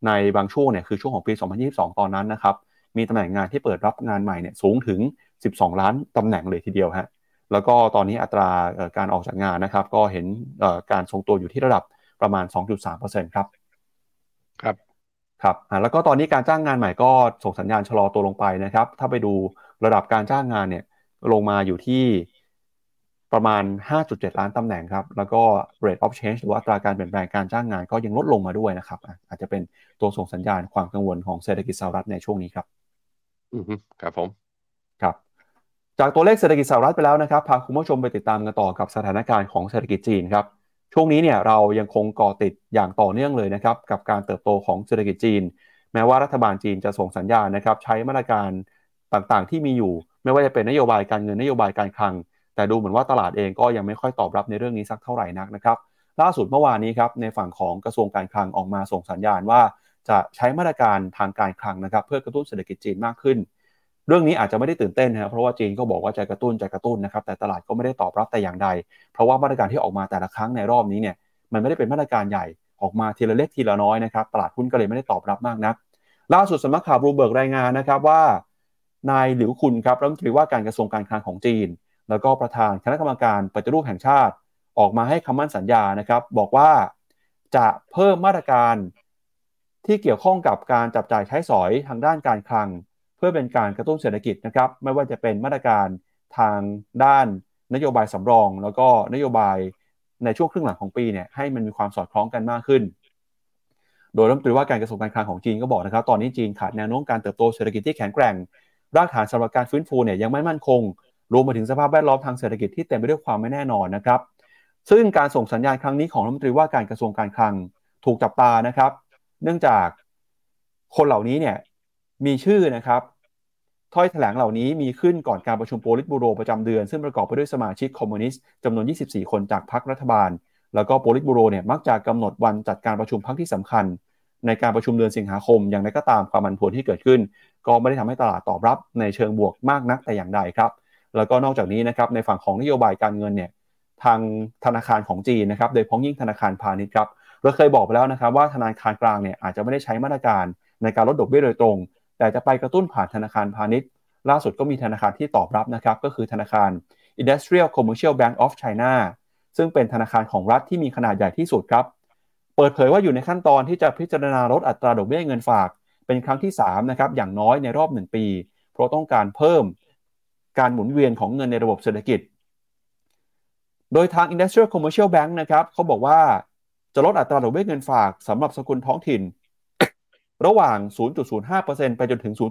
ในบางช่วงเนี่ยคือช่วงของปี 2022 ตอนนั้นนะครับมีตำแหน่งงานที่เปิดรับงานใหม่เนี่ยสูงถึง 12 ล้านตำแหน่งเลยทีเดียวฮะแล้วก็ตอนนี้อัตราการออกจากงานนะครับ ก็เห็นการทรงตัวอยู่ที่ระดับประมาณ 2.3%ครับ ครับ ครับ แล้วก็ตอนนี้การจ้างงานใหม่ก็ส่งสัญญาณชะลอตัวลงไปนะครับ ถ้าไปดูระดับการจ้างงานเนี่ยลงมาอยู่ที่ประมาณ 5.7 ล้านตำแหน่งครับ แล้วก็ rate of change หรือว่าอัตราการเปลี่ยนแปลงการจ้างงานก็ยังลดลงมาด้วยนะครับ อาจจะเป็นตัวส่งสัญญาณความกังวลของเศรษฐกิจสหรัฐในช่วงนี้ครับ อืมครับผม ครับ จากตัวเลขเศรษฐกิจสหรัฐไปแล้วนะครับพาคุณผู้ชมไปติดตามกันต่อกับสถานการณ์ของเศรษฐกิจจีนครับช่วงนี้เนี่ยเรายังคงก่อติดอย่างต่อเนื่องเลยนะครับกับการเติบโตของเศรษฐกิจจีน แม้ว่ารัฐบาลจีนจะส่งสัญญาณนะครับใช้มาตรการต่างๆ ที่มีอยู่ ไม่ว่าจะเป็นนโยบายการเงินนโยบายการคลัง แต่ดูเหมือนว่าตลาดเองก็ยังไม่ค่อยตอบรับในเรื่องนี้สักเท่าไหร่นักนะครับล่าสุดเมื่อวานนี้ครับในฝั่งของกระทรวงการคลังออกมาส่งสัญญาณว่า จะใช้มาตรการทางการคลังนะครับเพื่อกระตุ้นเศรษฐกิจจีนมากขึ้น เรื่องนี้อาจจะไม่ได้ตื่นเต้นนะครับเพราะว่าจีนก็บอกว่าจะกระตุ้นจะกระตุ้นนะครับแต่ตลาดก็ไม่ได้ตอบรับแต่อย่างใด เพราะว่ามาตรการที่ออกมาแต่ละครั้งในรอบนี้เนี่ยมันไม่ได้เป็นมาตรการใหญ่ออกมาทีละเล็กทีละน้อยนะครับตลาดหุ้นก็เลยไม่ได้ตอบรับมากนักล่าสุดสำนักข่าวบลูเบิร์กรายงานนะครับว่านายหลิวคุนครับรัฐมนตรีว่าการกระทรวงการคลังของจีน แล้วก็ประธานคณะกรรมการปฏิรูปแห่งชาติ ออกมาให้คำมั่นสัญญานะครับ บอกว่าจะเพิ่มมาตรการที่เกี่ยวข้องกับการจับจ่ายใช้สอยทางด้านการคลัง เพื่อเป็นการกระตุ้นเศรษฐกิจนะครับไม่ว่าจะเป็นมาตรการทางด้านนโยบายสำรอง แล้วก็นโยบายในช่วงครึ่งหลังของปีเนี่ยให้มันมีความสอดคล้องกันมากขึ้น โดยรัฐมนตรีว่าการกระทรวงการคลังของจีนก็บอกนะครับ ตอนนี้จีนขาดแนวโน้มการเติบโตเศรษฐกิจที่แข็งแกร่ง รากฐานสำหรับการฟื้นฟูเนี่ยยังไม่มั่นคง รวมไปถึงสภาพแวดล้อมทางเศรษฐกิจที่เต็มไปด้วยความไม่แน่นอนนะครับ ซึ่งการส่งสัญญาณครั้งนี้ของรัฐมนตรีว่าการกระทรวงการคลังถูกจับตานะครับ เนื่องจากคนเหล่านี้เนี่ย มีชื่อนะครับถ้อยแถลงเหล่านี้มีขึ้นก่อนการประชุมโปลิตบูโรประจำเดือน ซึ่งประกอบไปด้วยสมาชิกคอมมิวนิสต์จำนวน 24 คนจากพรรครัฐบาล แล้วก็โปลิตบูโรเนี่ยมักจะกำหนดวันจัดการประชุมพรรคที่สำคัญ ในการประชุมเดือนสิงหาคม อย่างไรก็ตามความมันผวนที่เกิดขึ้น ก็ไม่ได้ทำให้ตลาดตอบรับในเชิงบวกมากนักแต่อย่างใดครับ แล้วก็นอกจากนี้นะครับในฝั่งของนโยบายการเงินเนี่ยทางธนาคารของจีนนะครับโดยพ้องยิ่งธนาคารพาณิชย์ครับเราเคยบอกไปแล้วนะครับว่าธนาคารกลางเนี่ยอาจจะไม่ได้ใช้มาตรการในการลดดอกเบี้ยโดยตรง แต่จะไปกระตุ้นผ่านธนาคารพาณิชย์ ล่าสุดก็มีธนาคารที่ตอบรับนะครับ ก็คือธนาคาร Industrial Commercial Bank of China ซึ่งเป็นธนาคารของรัฐที่มีขนาดใหญ่ที่สุดครับ เปิดเผยว่าอยู่ในขั้นตอนที่จะพิจารณาลดอัตราดอกเบี้ยเงินฝาก เป็นครั้งที่3นะครับอย่างน้อยในรอบ 1 ปี เพราะต้องการเพิ่มการหมุนเวียนของเงินในระบบเศรษฐกิจ โดยทาง Industrial Commercial Bank นะครับเขาบอกว่าจะลดอัตราดอกเบี้ยเงินฝากสำหรับสกุลท้องถิ่น ระหว่าง 0.05%ไปจนถึง 0.2%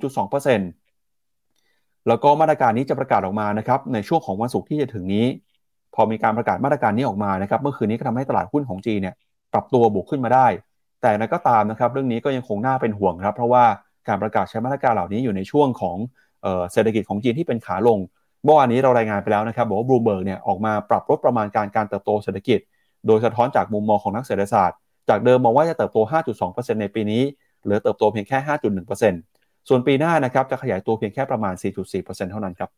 แล้วก็มาตรการนี้จะประกาศออกมานะครับในช่วงของวันศุกร์ที่จะถึงนี้ พอมีการประกาศมาตรการนี้ออกมานะครับเมื่อคืนนี้ก็ทำให้ตลาดหุ้นของจีนเนี่ยปรับตัวบวกขึ้นมาได้ แต่นั้นก็ตามนะครับเรื่องนี้ก็ยังคงน่าเป็นห่วงครับ เพราะว่าการประกาศใช้มาตรการเหล่านี้อยู่ในช่วงของเศรษฐกิจของจีนที่เป็นขาลงเมื่อวานนี้เรารายงานไปแล้วนะครับบอกว่าบลูเบิร์กเนี่ยออกมาปรับลดประมาณการการเติบโตเศรษฐกิจ โดยสะท้อนจากมุมมองของนักเศรษฐศาสตร์ จากเดิมมองว่าจะเติบโต 5.2%ในปีนี้ เหลือเติบโตเพียงแค่ 5.1%ส่วนปีหน้านะครับจะขยายตัวเพียงแค่ประมาณ 4.4%เท่านั้นครับ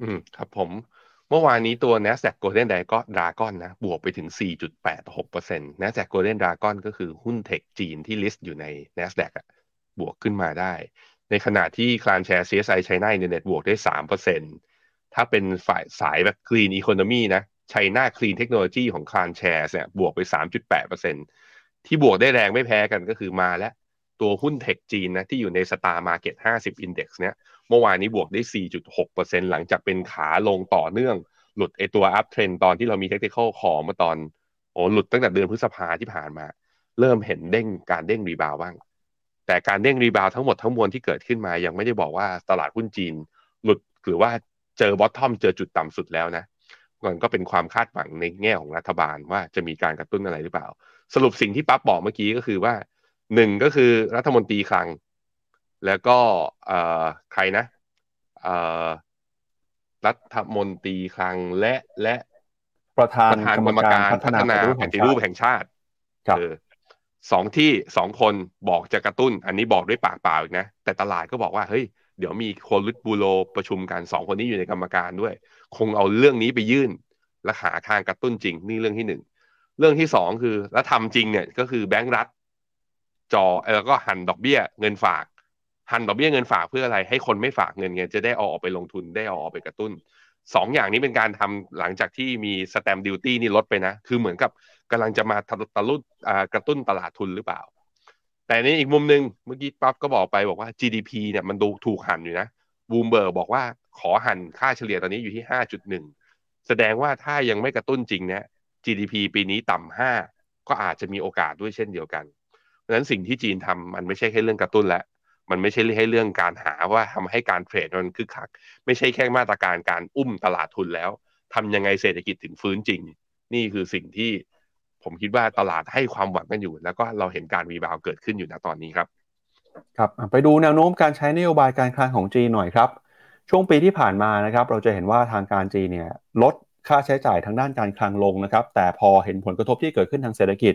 อืมครับผมเมื่อวานนี้ตัว NASDAQ Golden Dragon นะบวกไปถึง 4.86% NASDAQ Golden Dragon ก็คือหุ้น tech จีนที่ list อยู่ใน NASDAQ อะบวกขึ้นมาได้ ในขณะที่ KraneShares CSI China Internet บวกได้ 3%ถ้าเป็นฝ่ายสายแบบ Clean Economy นะ China Clean Technology ของ KraneShares เนี่ยบวกไป 3.8%ที่บวกได้แรงไม่แพ้กันก็คือมาแล้ว ตัวหุ้น tech จีนนะที่อยู่ใน Star Market 50 Index เนี่ยเมื่อวานนี้บวกได้ 4.6%หลังจากเป็นขาลงต่อเนื่อง หลุดไอตัว uptrend ตอนที่เรามี Technical Call มาตอนโอ้หลุดตั้งแต่เดือนพฤษภาที่ผ่านมา เริ่มเห็นเด้งการเด้ง rebound บ้าง แต่การเด้ง rebound ทั้งหมดทั้งมวลที่เกิดขึ้นมา ยังไม่ได้บอกว่าตลาดหุ้นจีน หลุดหรือว่าเจอ bottom เจอจุดต่ำสุดแล้วนะมันก็เป็นความคาดหวังในแง่ของรัฐบาลว่าจะมีการกระตุ้นอะไรหรือเปล่า สรุปสิ่งที่ปั๊บบอกเมื่อกี้ก็คือว่า หนึ่งก็คือรัฐมนตรีคลัง แล้วก็ใครนะรัฐมนตรีคลังและและประธานประธานกรรมการพัฒนาแผนปฏิรูปแห่งชาติครับสองที่สองคนบอกจะกระตุ้น อันนี้บอกด้วยปากเปล่าอีกนะ แต่ตลาดก็บอกว่าเฮ้ยเดี๋ยวมีโคลิตบูโรประชุมกันสองคนนี้อยู่ในกรรมการด้วย คงเอาเรื่องนี้ไปยื่น และหาทางกระตุ้นจริง นี่เรื่องที่หนึ่ง เรื่องที่สองคือ แล้วทำจริงเนี่ยก็คือแบงก์รัฐ จอแล้วก็หันดอกเบี้ยเงินฝาก หันดอกเบี้ยเงินฝากเพื่ออะไรให้คนไม่ฝากเงินเงินจะได้เอาออกไปลงทุนได้เอาออกไปกระตุ้นสองอย่างนี้เป็นการทำหลังจากที่มีสแตมดิวตี้นี่ลดไปนะ คือเหมือนกับกำลังจะมาตะลุดกระตุ้นตลาดทุนหรือเปล่า แต่ในอีกมุมหนึ่งเมื่อกี้ปั๊บก็บอกไปบอกว่า GDP เนี่ยมันดูถูกหันอยู่นะบูมเบอร์บอกว่าขอหันค่าเฉลี่ยตอนนี้อยู่ที่ห้าจุดหนึ่งแสดงว่าถ้ายังไม่กระตุ้นจริงเนี่ย GDP ปีนี้ต่ำห้าก็อาจจะมีโอกาสด้วยเช่นเดียวกัน เพราะฉะนั้นสิ่งที่จีนทำมันไม่ใช่แค่เรื่องกระตุ้นแล้วมันไม่ใช่ให้เรื่องการหาว่าทำให้การเทรดมันคึกคัก ไม่ใช่แค่มาตรการการอุ้มตลาดทุนแล้วทำยังไงเศรษฐกิจถึงฟื้นจริง นี่คือสิ่งที่ผมคิดว่าตลาดให้ความหวังกันอยู่ แล้วก็เราเห็นการ rebound เกิดขึ้นอยู่ณตอนนี้ครับครับไปดูแนวโน้มการใช้นโยบายการคลังของจีนหน่อยครับ ช่วงปีที่ผ่านมานะครับเราจะเห็นว่าทางการจีนเนี่ยลดค่าใช้จ่ายทางด้านการคลังลงนะครับ แต่พอเห็นผลกระทบที่เกิดขึ้นทางเศรษฐกิจ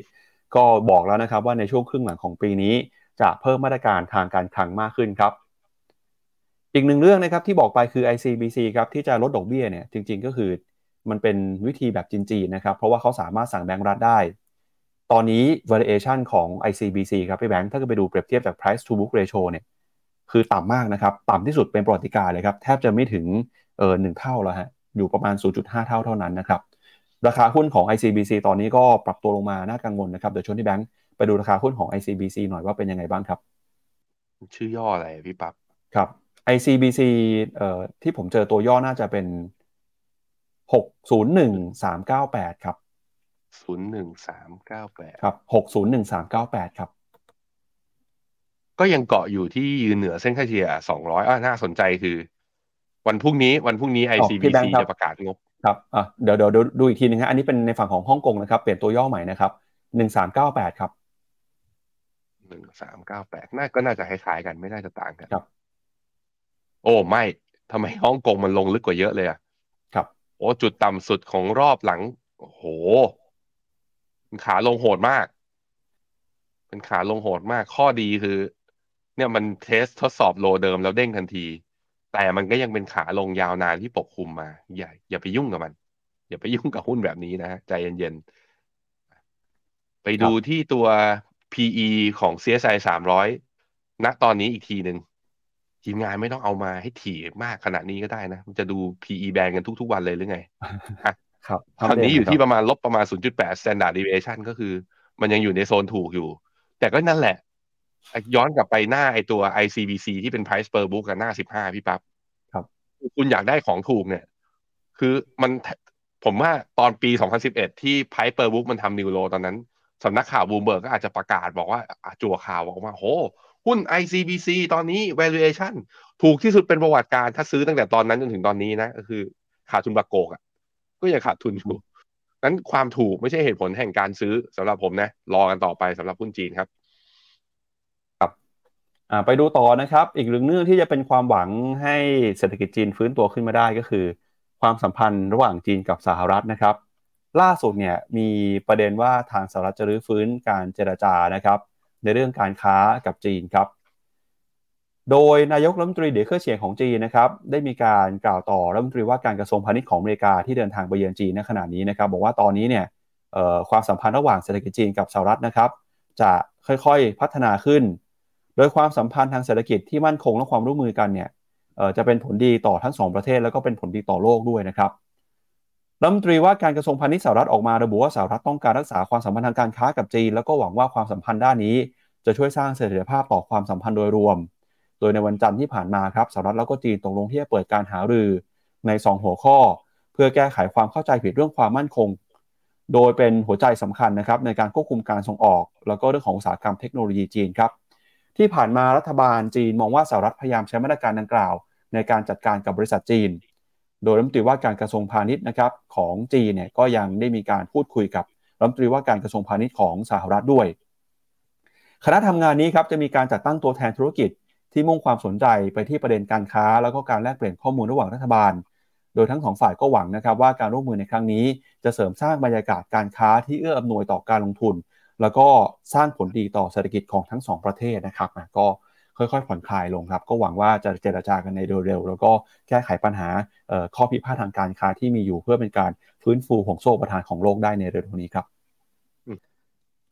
ก็บอกแล้วนะครับว่าในช่วงครึ่งหลังของปีนี้ จะเพิ่มมาตรการทางการคลังมากขึ้นครับ อีกหนึ่งเรื่องนะครับที่บอกไปคือ ICBC ครับที่จะลดดอกเบี้ยเนี่ยจริง ๆ ก็คือมันเป็นวิธีแบบจีนๆนะครับเพราะว่าเขาสามารถสั่งแบงก์รัฐได้ ตอนนี้ variation ของ ICBC ครับพี่แบงค์ถ้าเกิดไปดูเปรียบเทียบจาก price to book ratio เนี่ยคือต่ำมากนะครับ ต่ำที่สุดเป็นประวัติการเลยครับ แทบจะไม่ถึงเออหนึ่งเท่าแล้วฮะอยู่ประมาณ 0.5 เท่าเท่านั้นนะครับ ราคาหุ้นของ ICBC ตอนนี้ก็ปรับตัวลงมาน่ากังวลนะครับ เดี๋ยวชวนที่แบงค์ไปดูราคาหุ้นของ ICBC หน่อยว่าเป็นยังไงบ้างครับ ชื่อย่ออะไรพี่ปับ๊บครับ ICBC เอ่อที่ผมเจอตัวย่อน่าจะเป็นหกศูนย์หนึ่งสามเก้าแปดครับศูนย์หนึ่งสามเก้าแปดครับหกศูนย์หนึ่งสามเก้าแปดครับ ก็ยังเกาะอยู่ที่ยืนเหนือเส้นค่าเฉลี่ยสองร้อยอ่าน่าสนใจคือ วันพรุ่งนี้วันพรุ่งนี้ ICBC จะประกาศงบ ครับอะเดี๋ยวเดี๋ยวดูอีกทีนึงฮะอันนี้เป็นในฝั่งของฮ่องกงนะครับ เปลี่ยนตัวย่อใหม่นะครับหนึ่งสามเก้าแปดครับหนึ่งสามเก้าแปดน่าก็น่าจะคล้ายๆกันไม่น่าจะต่างกันครับ โอ้ไม่ทำไมฮ่องกงมันลงลึกกว่าเยอะเลยอะครับ โอ้จุดต่ำสุดของรอบหลัง โอ้โหขาลงโหดมาก เป็นขาลงโหดมาก ข้อดีคือ เนี่ยมันเทสทดสอบโลเดิมแล้วเด้งทันที แต่มันก็ยังเป็นขาลงยาวนานที่ปกคลุมมา อย่า อย่าไปยุ่งกับมัน อย่าไปยุ่งกับหุ้นแบบนี้นะ ใจเย็นๆ ไปดูที่ตัว PE ของ CSI สามร้อยณตอนนี้อีกทีหนึ่งทีมงานไม่ต้องเอามาให้ถี่มากขนาดนี้ก็ได้นะ มันจะดู PE แบนกันทุก ๆ วันเลยหรือไงครับตอนนี้อยู่ที่ประมาณลบประมาณ 0.8 standard deviation ก็คือ มันยังอยู่ในโซนถูกอยู่ แต่ก็นั่นแหละ ย้อนกลับไปหน้าไอตัว ICBC ที่เป็น price per book กับหน้า15พี่ปั๊บครับ คุณอยากได้ของถูกเนี่ย คือมันผมว่าตอนปี 2011 ที่ price per book มันทำ new low ตอนนั้นสำนักข่าวบูมเบิร์กก็อาจจะประกาศบอกว่าจั่วข่าวบอกว่าโหหุ้น ICBC ตอนนี้ valuation ถูกที่สุดเป็นประวัติการณ์ถ้าซื้อตั้งแต่ตอนนั้นจนถึงตอนนี้นะก็คือขาดทุนบักโกรกอะ ก็ยังขาดทุนอยู่นั้นความถูกไม่ใช่เหตุผลแห่งการซื้อสำหรับผมนะ รอกันต่อไปสำหรับหุ้นจีนครับครับอ่า ไปดูต่อนะครับ อีกเรื่องนึงที่จะเป็นความหวังให้เศรษฐกิจจีนฟื้นตัวขึ้นมาได้ก็คือ ความสัมพันธ์ระหว่างจีนกับสหรัฐนะครับ ล่าสุดเนี่ยมีประเด็นว่าทางสหรัฐจะรื้อฟื้นการเจรจานะครับ ในเรื่องการค้ากับจีนครับ โดยนายกรัฐมนตรีเดียเคอร์เฉียงของจีนนะครับได้มีการกล่าวต่อรัฐมนตรีว่าการกระทรวงพาณิชย์ของอเมริกาที่เดินทางไปเยือนจีนในขณะนี้นะครับ บอกว่าตอนนี้เนี่ยความสัมพันธ์ระหว่างเศรษฐกิจจีนกับสหรัฐนะครับ จะค่อยๆพัฒนาขึ้น โดยความสัมพันธ์ทางเศรษฐกิจที่มั่นคงและความร่วมมือกันเนี่ยจะเป็นผลดีต่อทั้งสองประเทศ แล้วก็เป็นผลดีต่อโลกด้วยนะครับรัฐมนตรีว่าการกระทรวงพาณิชย์สหรัฐออกมาระบุว่าสหรัฐต้องการรักษาความสัมพันธ์ทางการค้ากับจีน แล้วก็หวังว่าความสัมพันธ์ด้านนี้ จะช่วยสร้างเสถียรภาพต่อความสัมพันธ์โดยรวม โดยในวันจันทร์ที่ผ่านมาครับสหรัฐแล้วก็จีนตกลงที่จะเปิดการหารือใน 2 หัวข้อ เพื่อแก้ไขความเข้าใจผิดเรื่องความมั่นคง โดยเป็นหัวใจสำคัญนะครับในการควบคุมการส่งออก แล้วก็เรื่องของอุตสาหกรรมเทคโนโลยีจีนครับ ที่ผ่านมารัฐบาลจีนมองว่าสหรัฐพยายามใช้มาตรการดังกล่าว ในการจัดการกับบริษัทจีน โดยรัฐมนตรีว่าการกระทรวงพาณิชย์นะครับของจีนเนี่ยก็ยังได้มีการพูดคุยกับรัฐมนตรีว่าการกระทรวงพาณิชย์ของสหรัฐด้วย คณะทำงานนี้ครับจะมีการจัดตั้งตัวแทนธุรกิจ ที่มุ่งความสนใจไปที่ประเด็นการค้า แล้วก็การแลกเปลี่ยนข้อมูลระหว่างรัฐบาล โดยทั้งสองฝ่ายก็หวังนะครับว่าการร่วมมือในครั้งนี้ จะเสริมสร้างบรรยากาศการค้าที่เอื้ออำนวยต่อการลงทุน แล้วก็สร้างผลดีต่อเศรษฐกิจของทั้งสองประเทศนะครับก็ค่อยๆ ผ่อนคลายลงครับ ก็หวังว่าจะเจรจากันในโดยเร็วแล้วก็แก้ไขปัญหาข้อพิพาททางการค้าที่มีอยู่เพื่อเป็นการฟื้นฟูของโซ่ประทานของโลกได้ในเร็วนี้ครับ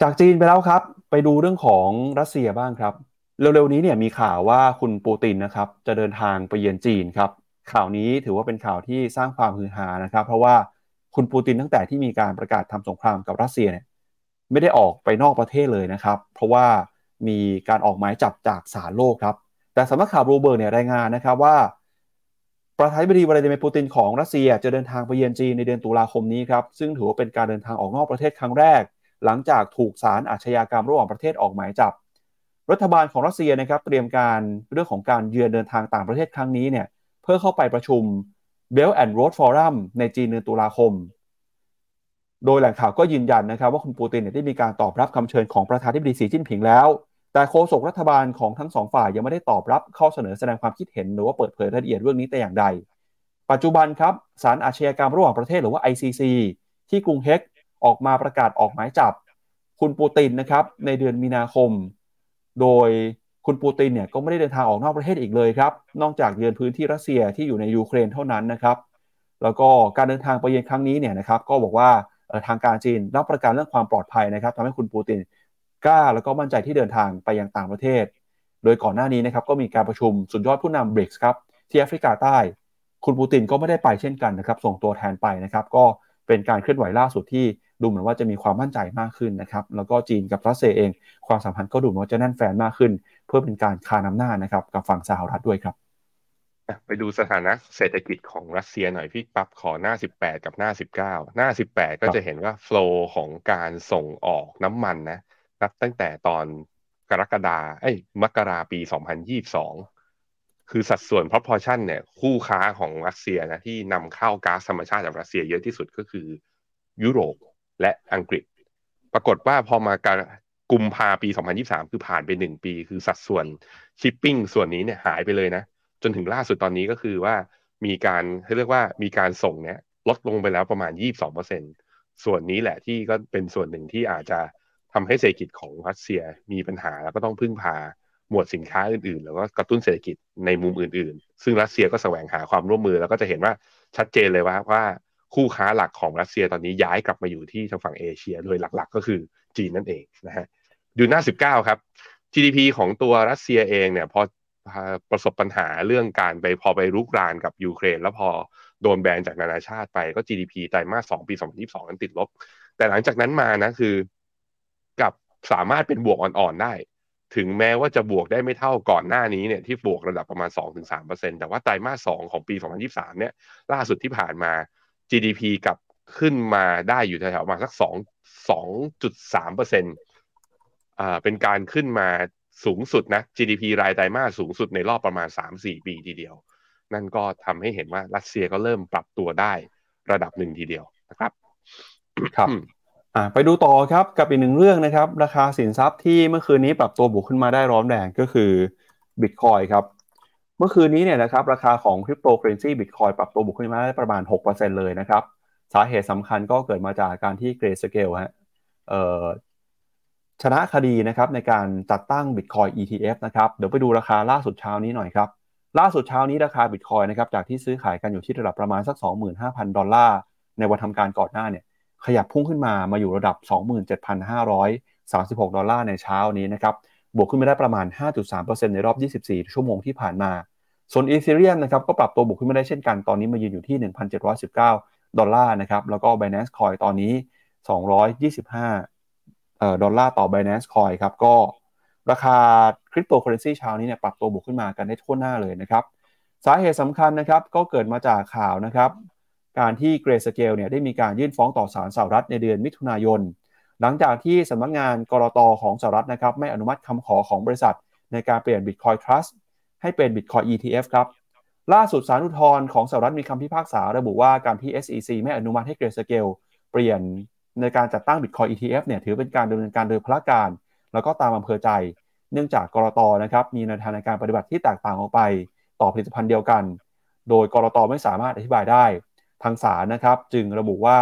จากจีนไปแล้วครับ ไปดูเรื่องของรัสเซียบ้างครับ เร็วๆนี้เนี่ยมีข่าวว่าคุณปูตินนะครับจะเดินทางไปเยือนจีนครับ ข่าวนี้ถือว่าเป็นข่าวที่สร้างความฮือฮานะครับ เพราะว่าคุณปูตินตั้งแต่ที่มีการประกาศทำสงครามกับรัสเซียเนี่ย ไม่ได้ออกไปนอกประเทศเลยนะครับ เพราะว่ามีการออกหมายจับจากศาลโลกครับ แต่สำนักข่าวรูเบิร์กเนี่ยรายงานนะครับว่า ประธานาธิบดีวลาดิเมียร์ปูตินของรัสเซียจะเดินทางไปเยือนจีนในเดือนตุลาคมนี้ครับ ซึ่งถือว่าเป็นการเดินทางออกนอกประเทศครั้งแรก หลังจากถูกศาลอาชญากรรมระหว่างประเทศออกหมายจับ รัฐบาลของรัสเซียนะครับเตรียมการเรื่องของการเยือนเดินทางต่างประเทศครั้งนี้เนี่ยเพื่อเข้าไปประชุม Belt and Road Forum ในจีนเดือนตุลาคม โดยแหล่งข่าวก็ยืนยันนะครับว่าคุณปูตินเนี่ยได้มีการตอบรับคำเชิญของประธานาธิบดีสีจิ้นผิงแล้ว แต่โฆษกรัฐบาลของทั้งสองฝ่ายยังไม่ได้ตอบรับข้อเสนอแสดงความคิดเห็นหรือว่าเปิดเผยรายละเอียดเรื่องนี้แต่อย่างใด ปัจจุบันครับศาลอาชญากรรมระหว่างประเทศหรือว่า ICC ที่กรุงเฮกออกมาประกาศออกหมายจับ คุณปูตินนะครับในเดือนมีนาคม โดยคุณปูตินเนี่ยก็ไม่ได้เดินทางออกนอกประเทศอีกเลยครับนอกจากเยือนพื้นที่รัสเซียที่อยู่ในยูเครนเท่านั้นนะครับแล้วก็การเดินทางไปเยือนครั้งนี้เนี่ยนะครับก็บอกว่า ทางการจีนรับประกันเรื่องความปลอดภัยนะครับทำให้คุณปูตินกล้าแล้วก็มั่นใจที่เดินทางไปยังต่างประเทศ โดยก่อนหน้านี้นะครับก็มีการประชุมสุดยอดผู้นำบริกส์ครับที่แอฟริกาใต้ คุณปูตินก็ไม่ได้ไปเช่นกันนะครับส่งตัวแทนไปนะครับก็เป็นการเคลื่อนไหวล่าสุดที่ดูเหมือนว่าจะมีความมั่นใจมากขึ้นนะครับแล้วก็จีนกับรัสเซียเอง ความสัมพันธ์ก็ดูเหมือนว่าจะแน่นแฟนมากขึ้น เพื่อเป็นการคานำหน้านะครับกับฝั่งสหรัฐด้วยครับ ไปดูสถานะเศรษฐกิจของรัสเซียหน่อยพี่ปั๊บขอหน้า 18 กับหน้า 19 หน้า 18 ก็จะเห็นว่าโฟล์ของการส่งออกน้ำมันนะนับตั้งแต่ตอนกรกฎาเอ้ยมกราปี 2022 คือสัดส่วน proportion เนี่ย คู่ค้าของรัสเซียนะที่นำเข้าก๊าซธรรมชาติจากรัสเซียเยอะที่สุดก็คือ ยุโรปและอังกฤษ ปรากฏว่าพอมาการกุมภาปี 2023 คือผ่านไปหนึ่งปี คือสัดส่วนชิปปิ้งส่วนนี้เนี่ยหายไปเลยนะ จนถึงล่าสุดตอนนี้ก็คือว่ามีการเรียกว่ามีการส่งเนี่ยลดลงไปแล้วประมาณ 22%ส่วนนี้แหละที่ก็เป็นส่วนหนึ่งที่อาจจะทำให้เศรษฐกิจของรัสเซียมีปัญหาแล้วก็ต้องพึ่งพาหมวดสินค้าอื่นๆ แล้วก็กระตุ้นเศรษฐกิจในมุมอื่นๆ ซึ่งรัสเซียก็แสวงหาความร่วมมือ แล้วก็จะเห็นว่าชัดเจนเลยว่าว่าคู่ค้าหลักของรัสเซียตอนนี้ย้ายกลับมาอยู่ที่ทางฝั่งเอเชีย โดยหลักๆ ก็คือจีนนั่นเองนะฮะดูหน้า 19 ครับ GDP ของตัวรัสเซียเองเนี่ยพอ ประสบปัญหาเรื่องการไปพอไปรุกรานกับยูเครน แล้วพอโดนแบนจากนานาชาติไปก็ GDP ไตรมาส2ปี 2022 นั้นติดลบ แต่หลังจากนั้นมานะคือ กับสามารถเป็นบวกอ่อนๆได้ ถึงแม้ว่าจะบวกได้ไม่เท่าก่อนหน้านี้เนี่ยที่บวกระดับประมาณ 2-3%แต่ว่าไตรมาส 2 ของปี 2023 เนี่ยล่าสุดที่ผ่านมา GDP กับขึ้นมาได้อยู่แถวๆประมาณสัก 2 2.3%อ่าเป็นการขึ้นมา สูงสุดนะ GDP รายไตรมาสสูงสุดในรอบประมาณ 3-4 ปีทีเดียว นั่นก็ทำให้เห็นว่ารัสเซียก็เริ่มปรับตัวได้ระดับหนึ่งทีเดียวนะครับ ครับไปดูต่อครับกับอีกหนึ่งเรื่องนะครับ ราคาสินทรัพย์ที่เมื่อคืนนี้ปรับตัวบวกขึ้นมาได้ร้อนแรงก็คือบิตคอยครับ เมื่อคืนนี้เนี่ยนะครับราคาของคริปโตเคอร์เรนซีบิตคอยปรับตัวบวกขึ้นมาได้ประมาณ 6%เลยนะครับ สาเหตุสำคัญก็เกิดมาจากการที่ Grayscale ฮะเอ่อ ชนะคดีนะครับในการจัดตั้ง Bitcoin ETF นะครับเดี๋ยวไปดูราคาล่าสุดเช้านี้หน่อยครับล่าสุดเช้านี้ราคา Bitcoin นะครับจากที่ซื้อขายกันอยู่ที่ระดับประมาณสัก 25,000 ดอลลาร์ ในวันทำการก่อนหน้าเนี่ยขยับพุ่งขึ้นมามาอยู่ระดับ 27,536 ดอลลาร์ในเช้านี้นะครับบวกขึ้นมาได้ประมาณ 5.3%ในรอบ 24 ชั่วโมงที่ผ่านมา ส่วน Ethereum นะครับก็ปรับตัวบวกขึ้นมาได้เช่นกันตอนนี้มายืนอยู่ที่ 1,719 ดอลลาร์นะครับแล้วก็ Binance Coin ตอนนี้ 225 ดอลลาร์ต่อ Binance Coin ครับก็ราคาคริปโตเคอร์เรนซีเช้านี้เนี่ยปรับตัวบวกขึ้นมากันได้ทั่วหน้าเลยนะครับ สาเหตุสำคัญนะครับก็เกิดมาจากข่าวนะครับ การที่ Grayscale เนี่ยได้มีการยื่นฟ้องต่อศาลสหรัฐในเดือนมิถุนายน หลังจากที่สำนักงานกลตของสหรัฐนะครับไม่อนุมัติคำขอของบริษัท ในการเปลี่ยน Bitcoin Trust ให้เป็น Bitcoin ETF ครับล่าสุดศาลอุทธรณ์ของสหรัฐมีคำพิพากษาระบุว่าการที่ SEC ไม่อนุมัติให้ Grayscale เปลี่ยน ในการจัดตั้ง Bitcoin ETF เนี่ยถือเป็นการดำเนินการโดยพละการ แล้วก็ตามอำเภอใจ เนื่องจากกรตนะครับมีแนวทางในการปฏิบัติที่แตกต่างออกไป ต่อผลิตภัณฑ์เดียวกัน โดยกรตไม่สามารถอธิบายได้ ทางศาลนะครับ จึงระบุว่า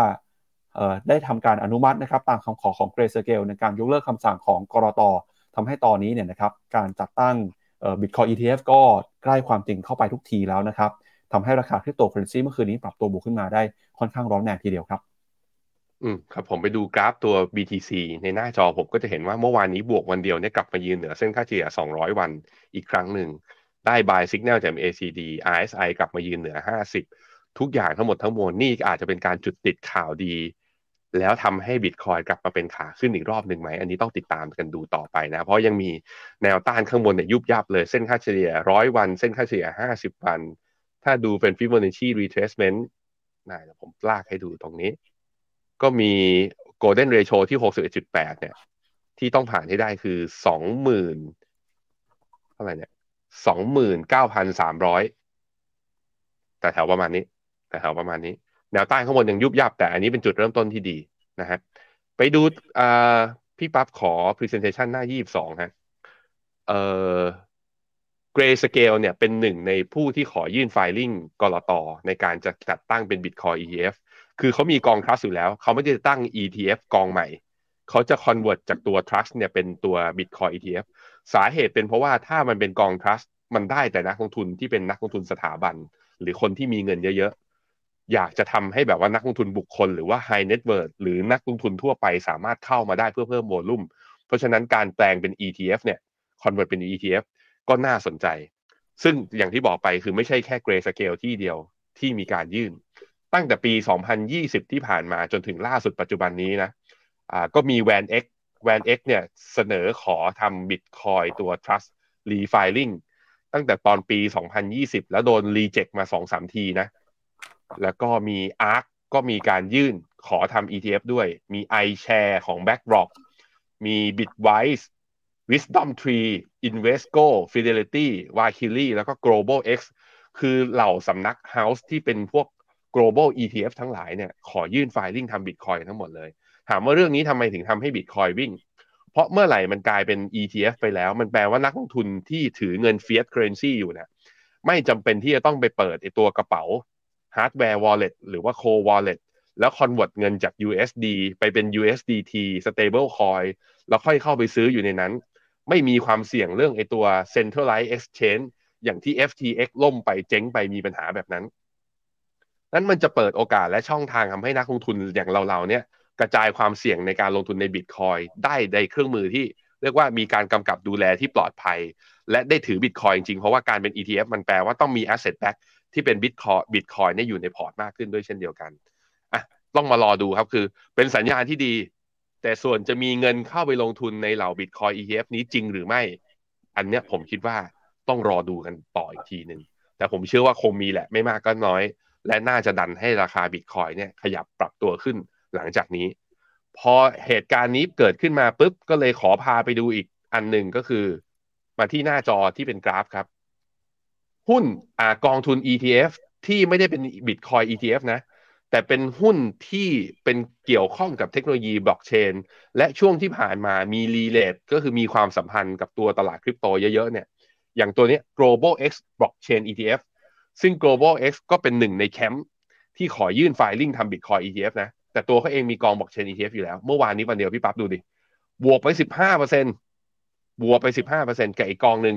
ได้ทำการอนุมัตินะครับตามคำขอของเกรสเกลในการยกเลิกคำสั่งของกรตทำให้ตอนนี้เนี่ยนะครับการจัดตั้งบิตคอย ETF ก็ใกล้ความจริงเข้าไปทุกทีแล้วนะครับทำให้ราคาคริปโตเคอเรนซีเมื่อคืนนี้ปรับตัวบวกขึ้นมาได้ค่อนข้างร้อนแรงทีเดียวครับ อืมครับผมไปดูกราฟตัว BTC ในหน้าจอผมก็จะเห็นว่าเมื่อวานนี้บวกวันเดียวเนี่ยกลับมายืนเหนือเส้นค่าเฉลี่ย 200 วันอีกครั้งหนึ่ง ได้ buy signal จาก ACD RSI กลับมายืนเหนือ 50 ทุกอย่างทั้งหมดทั้งมวลนี่อาจจะเป็นการจุดติดข่าวดี แล้วทำให้บิตคอยกลับมาเป็นขาขึ้นอีกรอบหนึ่งไหม อันนี้ต้องติดตามกันดูต่อไปนะ เพราะยังมีแนวต้านข้างบนเนี่ยยุบยับเลยเส้นค่าเฉลี่ยร้อยวัน เส้นค่าเฉลี่ย 50 วัน ถ้าดูเป็น Fibonacci retracement นะเดี๋ยผมลากให้ดูตรงนี้ ก็มี golden ratio ที่ 61.8 เนี่ย ที่ต้องผ่านให้ได้คือ 20,000เท่าไหร่เนี่ย 29,300 แต่แถวประมาณนี้ แต่แถวประมาณนี้ แนวใต้ข้างบนยังยุบยับ แต่อันนี้เป็นจุดเริ่มต้นที่ดีนะฮะ ไปดูพี่ปั๊บขอ presentation หน้า 22 ฮะ เอ่อ Gray Scale เนี่ยเป็นหนึ่งในผู้ที่ขอยื่นไฟลิ่งกรอตในการจะจัดตั้งเป็น Bitcoin ETF คือเขามีกอง trust อยู่แล้ว เขาไม่ได้ตั้ง ETF กองใหม่ เขาจะ convert จากตัว trust เนี่ยเป็นตัว Bitcoin ETF สาเหตุเป็นเพราะว่าถ้ามันเป็นกอง trust มันได้แต่นักลงทุนที่เป็นนักลงทุนสถาบัน หรือคนที่มีเงินเยอะๆ อยากจะทำให้แบบว่านักลงทุนบุคคล หรือว่า high net worth หรือนักลงทุนทั่วไปสามารถเข้ามาได้เพื่อเพิ่มโวลุ่มเพราะฉะนั้นการแปลงเป็น ETF เนี่ย convert เป็น ETF ก็น่าสนใจ ซึ่งอย่างที่บอกไปคือไม่ใช่แค่ Gray Scale ที่เดียวที่มีการยื่น ตั้งแต่ปี 2020 ที่ผ่านมาจนถึงล่าสุดปัจจุบันนี้นะอ่าก็มี Van X Van X เนี่ยเสนอขอทำ Bitcoin ตัว Trust Refiling ตั้งแต่ตอนปี 2020 แล้วโดน reject มา 2-3 ทีนะ แล้วก็มี ARK ก็มีการยื่นขอทำ ETF ด้วย มี iShare ของ BlackRock มี Bitwise Wisdom Tree Invesco Fidelity v a k i l y แล้วก็ Global X คือเหล่าสำนัก House ที่เป็นพวก global ETF ทั้งหลายเนี่ยขอยื่นไฟลิ่งทำ Bitcoin ทั้งหมดเลย ถามว่าเรื่องนี้ทำไมถึงทำให้ Bitcoin วิ่ง เพราะเมื่อไหร่มันกลายเป็น ETF ไปแล้ว มันแปลว่านักลงทุนที่ถือเงิน fiat currency อยู่เนี่ยไม่จำเป็นที่จะต้องไปเปิดไอตัวกระเป๋า hardware wallet หรือว่า cold wallet แล้ว convert เงินจาก USD ไปเป็น USDT stable coin แล้วค่อยเข้าไปซื้ออยู่ในนั้น ไม่มีความเสี่ยงเรื่องไอตัว centralized exchange อย่างที่ FTX ล่มไปเจ๊งไปมีปัญหาแบบนั้น นั้นมันจะเปิดโอกาสและช่องทางทำให้นักลงทุนอย่างเราๆเนี่ยกระจายความเสี่ยงในการลงทุนในบิตคอยได้ในเครื่องมือที่เรียกว่ามีการกำกับดูแลที่ปลอดภัย และได้ถือบิตคอยจริงๆ เพราะว่าการเป็น ETF มันแปลว่าต้องมี asset back ที่เป็น Bitcoin Bitcoin เนี่ยอยู่ในพอร์ตมากขึ้นด้วยเช่นเดียวกันอะต้องมารอดูครับคือเป็นสัญญาณที่ดี แต่ส่วนจะมีเงินเข้าไปลงทุนในเหล่า Bitcoin ETF นี้จริงหรือไม่ อันเนี้ยผมคิดว่าต้องรอดูกันต่ออีกทีหนึ่งแต่ผมเชื่อว่าคงมีแหละไม่มากก็น้อย และน่าจะดันให้ราคาบิตคอยเนี่ยขยับปรับตัวขึ้นหลังจากนี้ พอเหตุการณ์นี้เกิดขึ้นมาปุ๊บ ก็เลยขอพาไปดูอีกอันหนึ่งก็คือ มาที่หน้าจอที่เป็นกราฟครับ หุ้นอ่ากองทุน ETF ที่ไม่ได้เป็นบิตคอย ETF นะ แต่เป็นหุ้นที่เป็นเกี่ยวข้องกับเทคโนโลยีบล็อกเชนและช่วงที่ผ่านมามี relate ก็คือมีความสัมพันธ์กับตัวตลาดคริปโตเยอะๆเนี่ยอย่างตัวนี้ global x blockchain ETF ซึ่ง global x ก็เป็นหนึ่งในแคมป์ที่ขอยื่น filing ทำ bitcoin ETF นะ แต่ตัวเขาเองมีกอง blockchain ETF อยู่แล้ว เมื่อวานนี้วันเดียวพี่ปั๊บดูดิ บวกไป 15%บวกไป 15%กับอีกกองหนึ่ง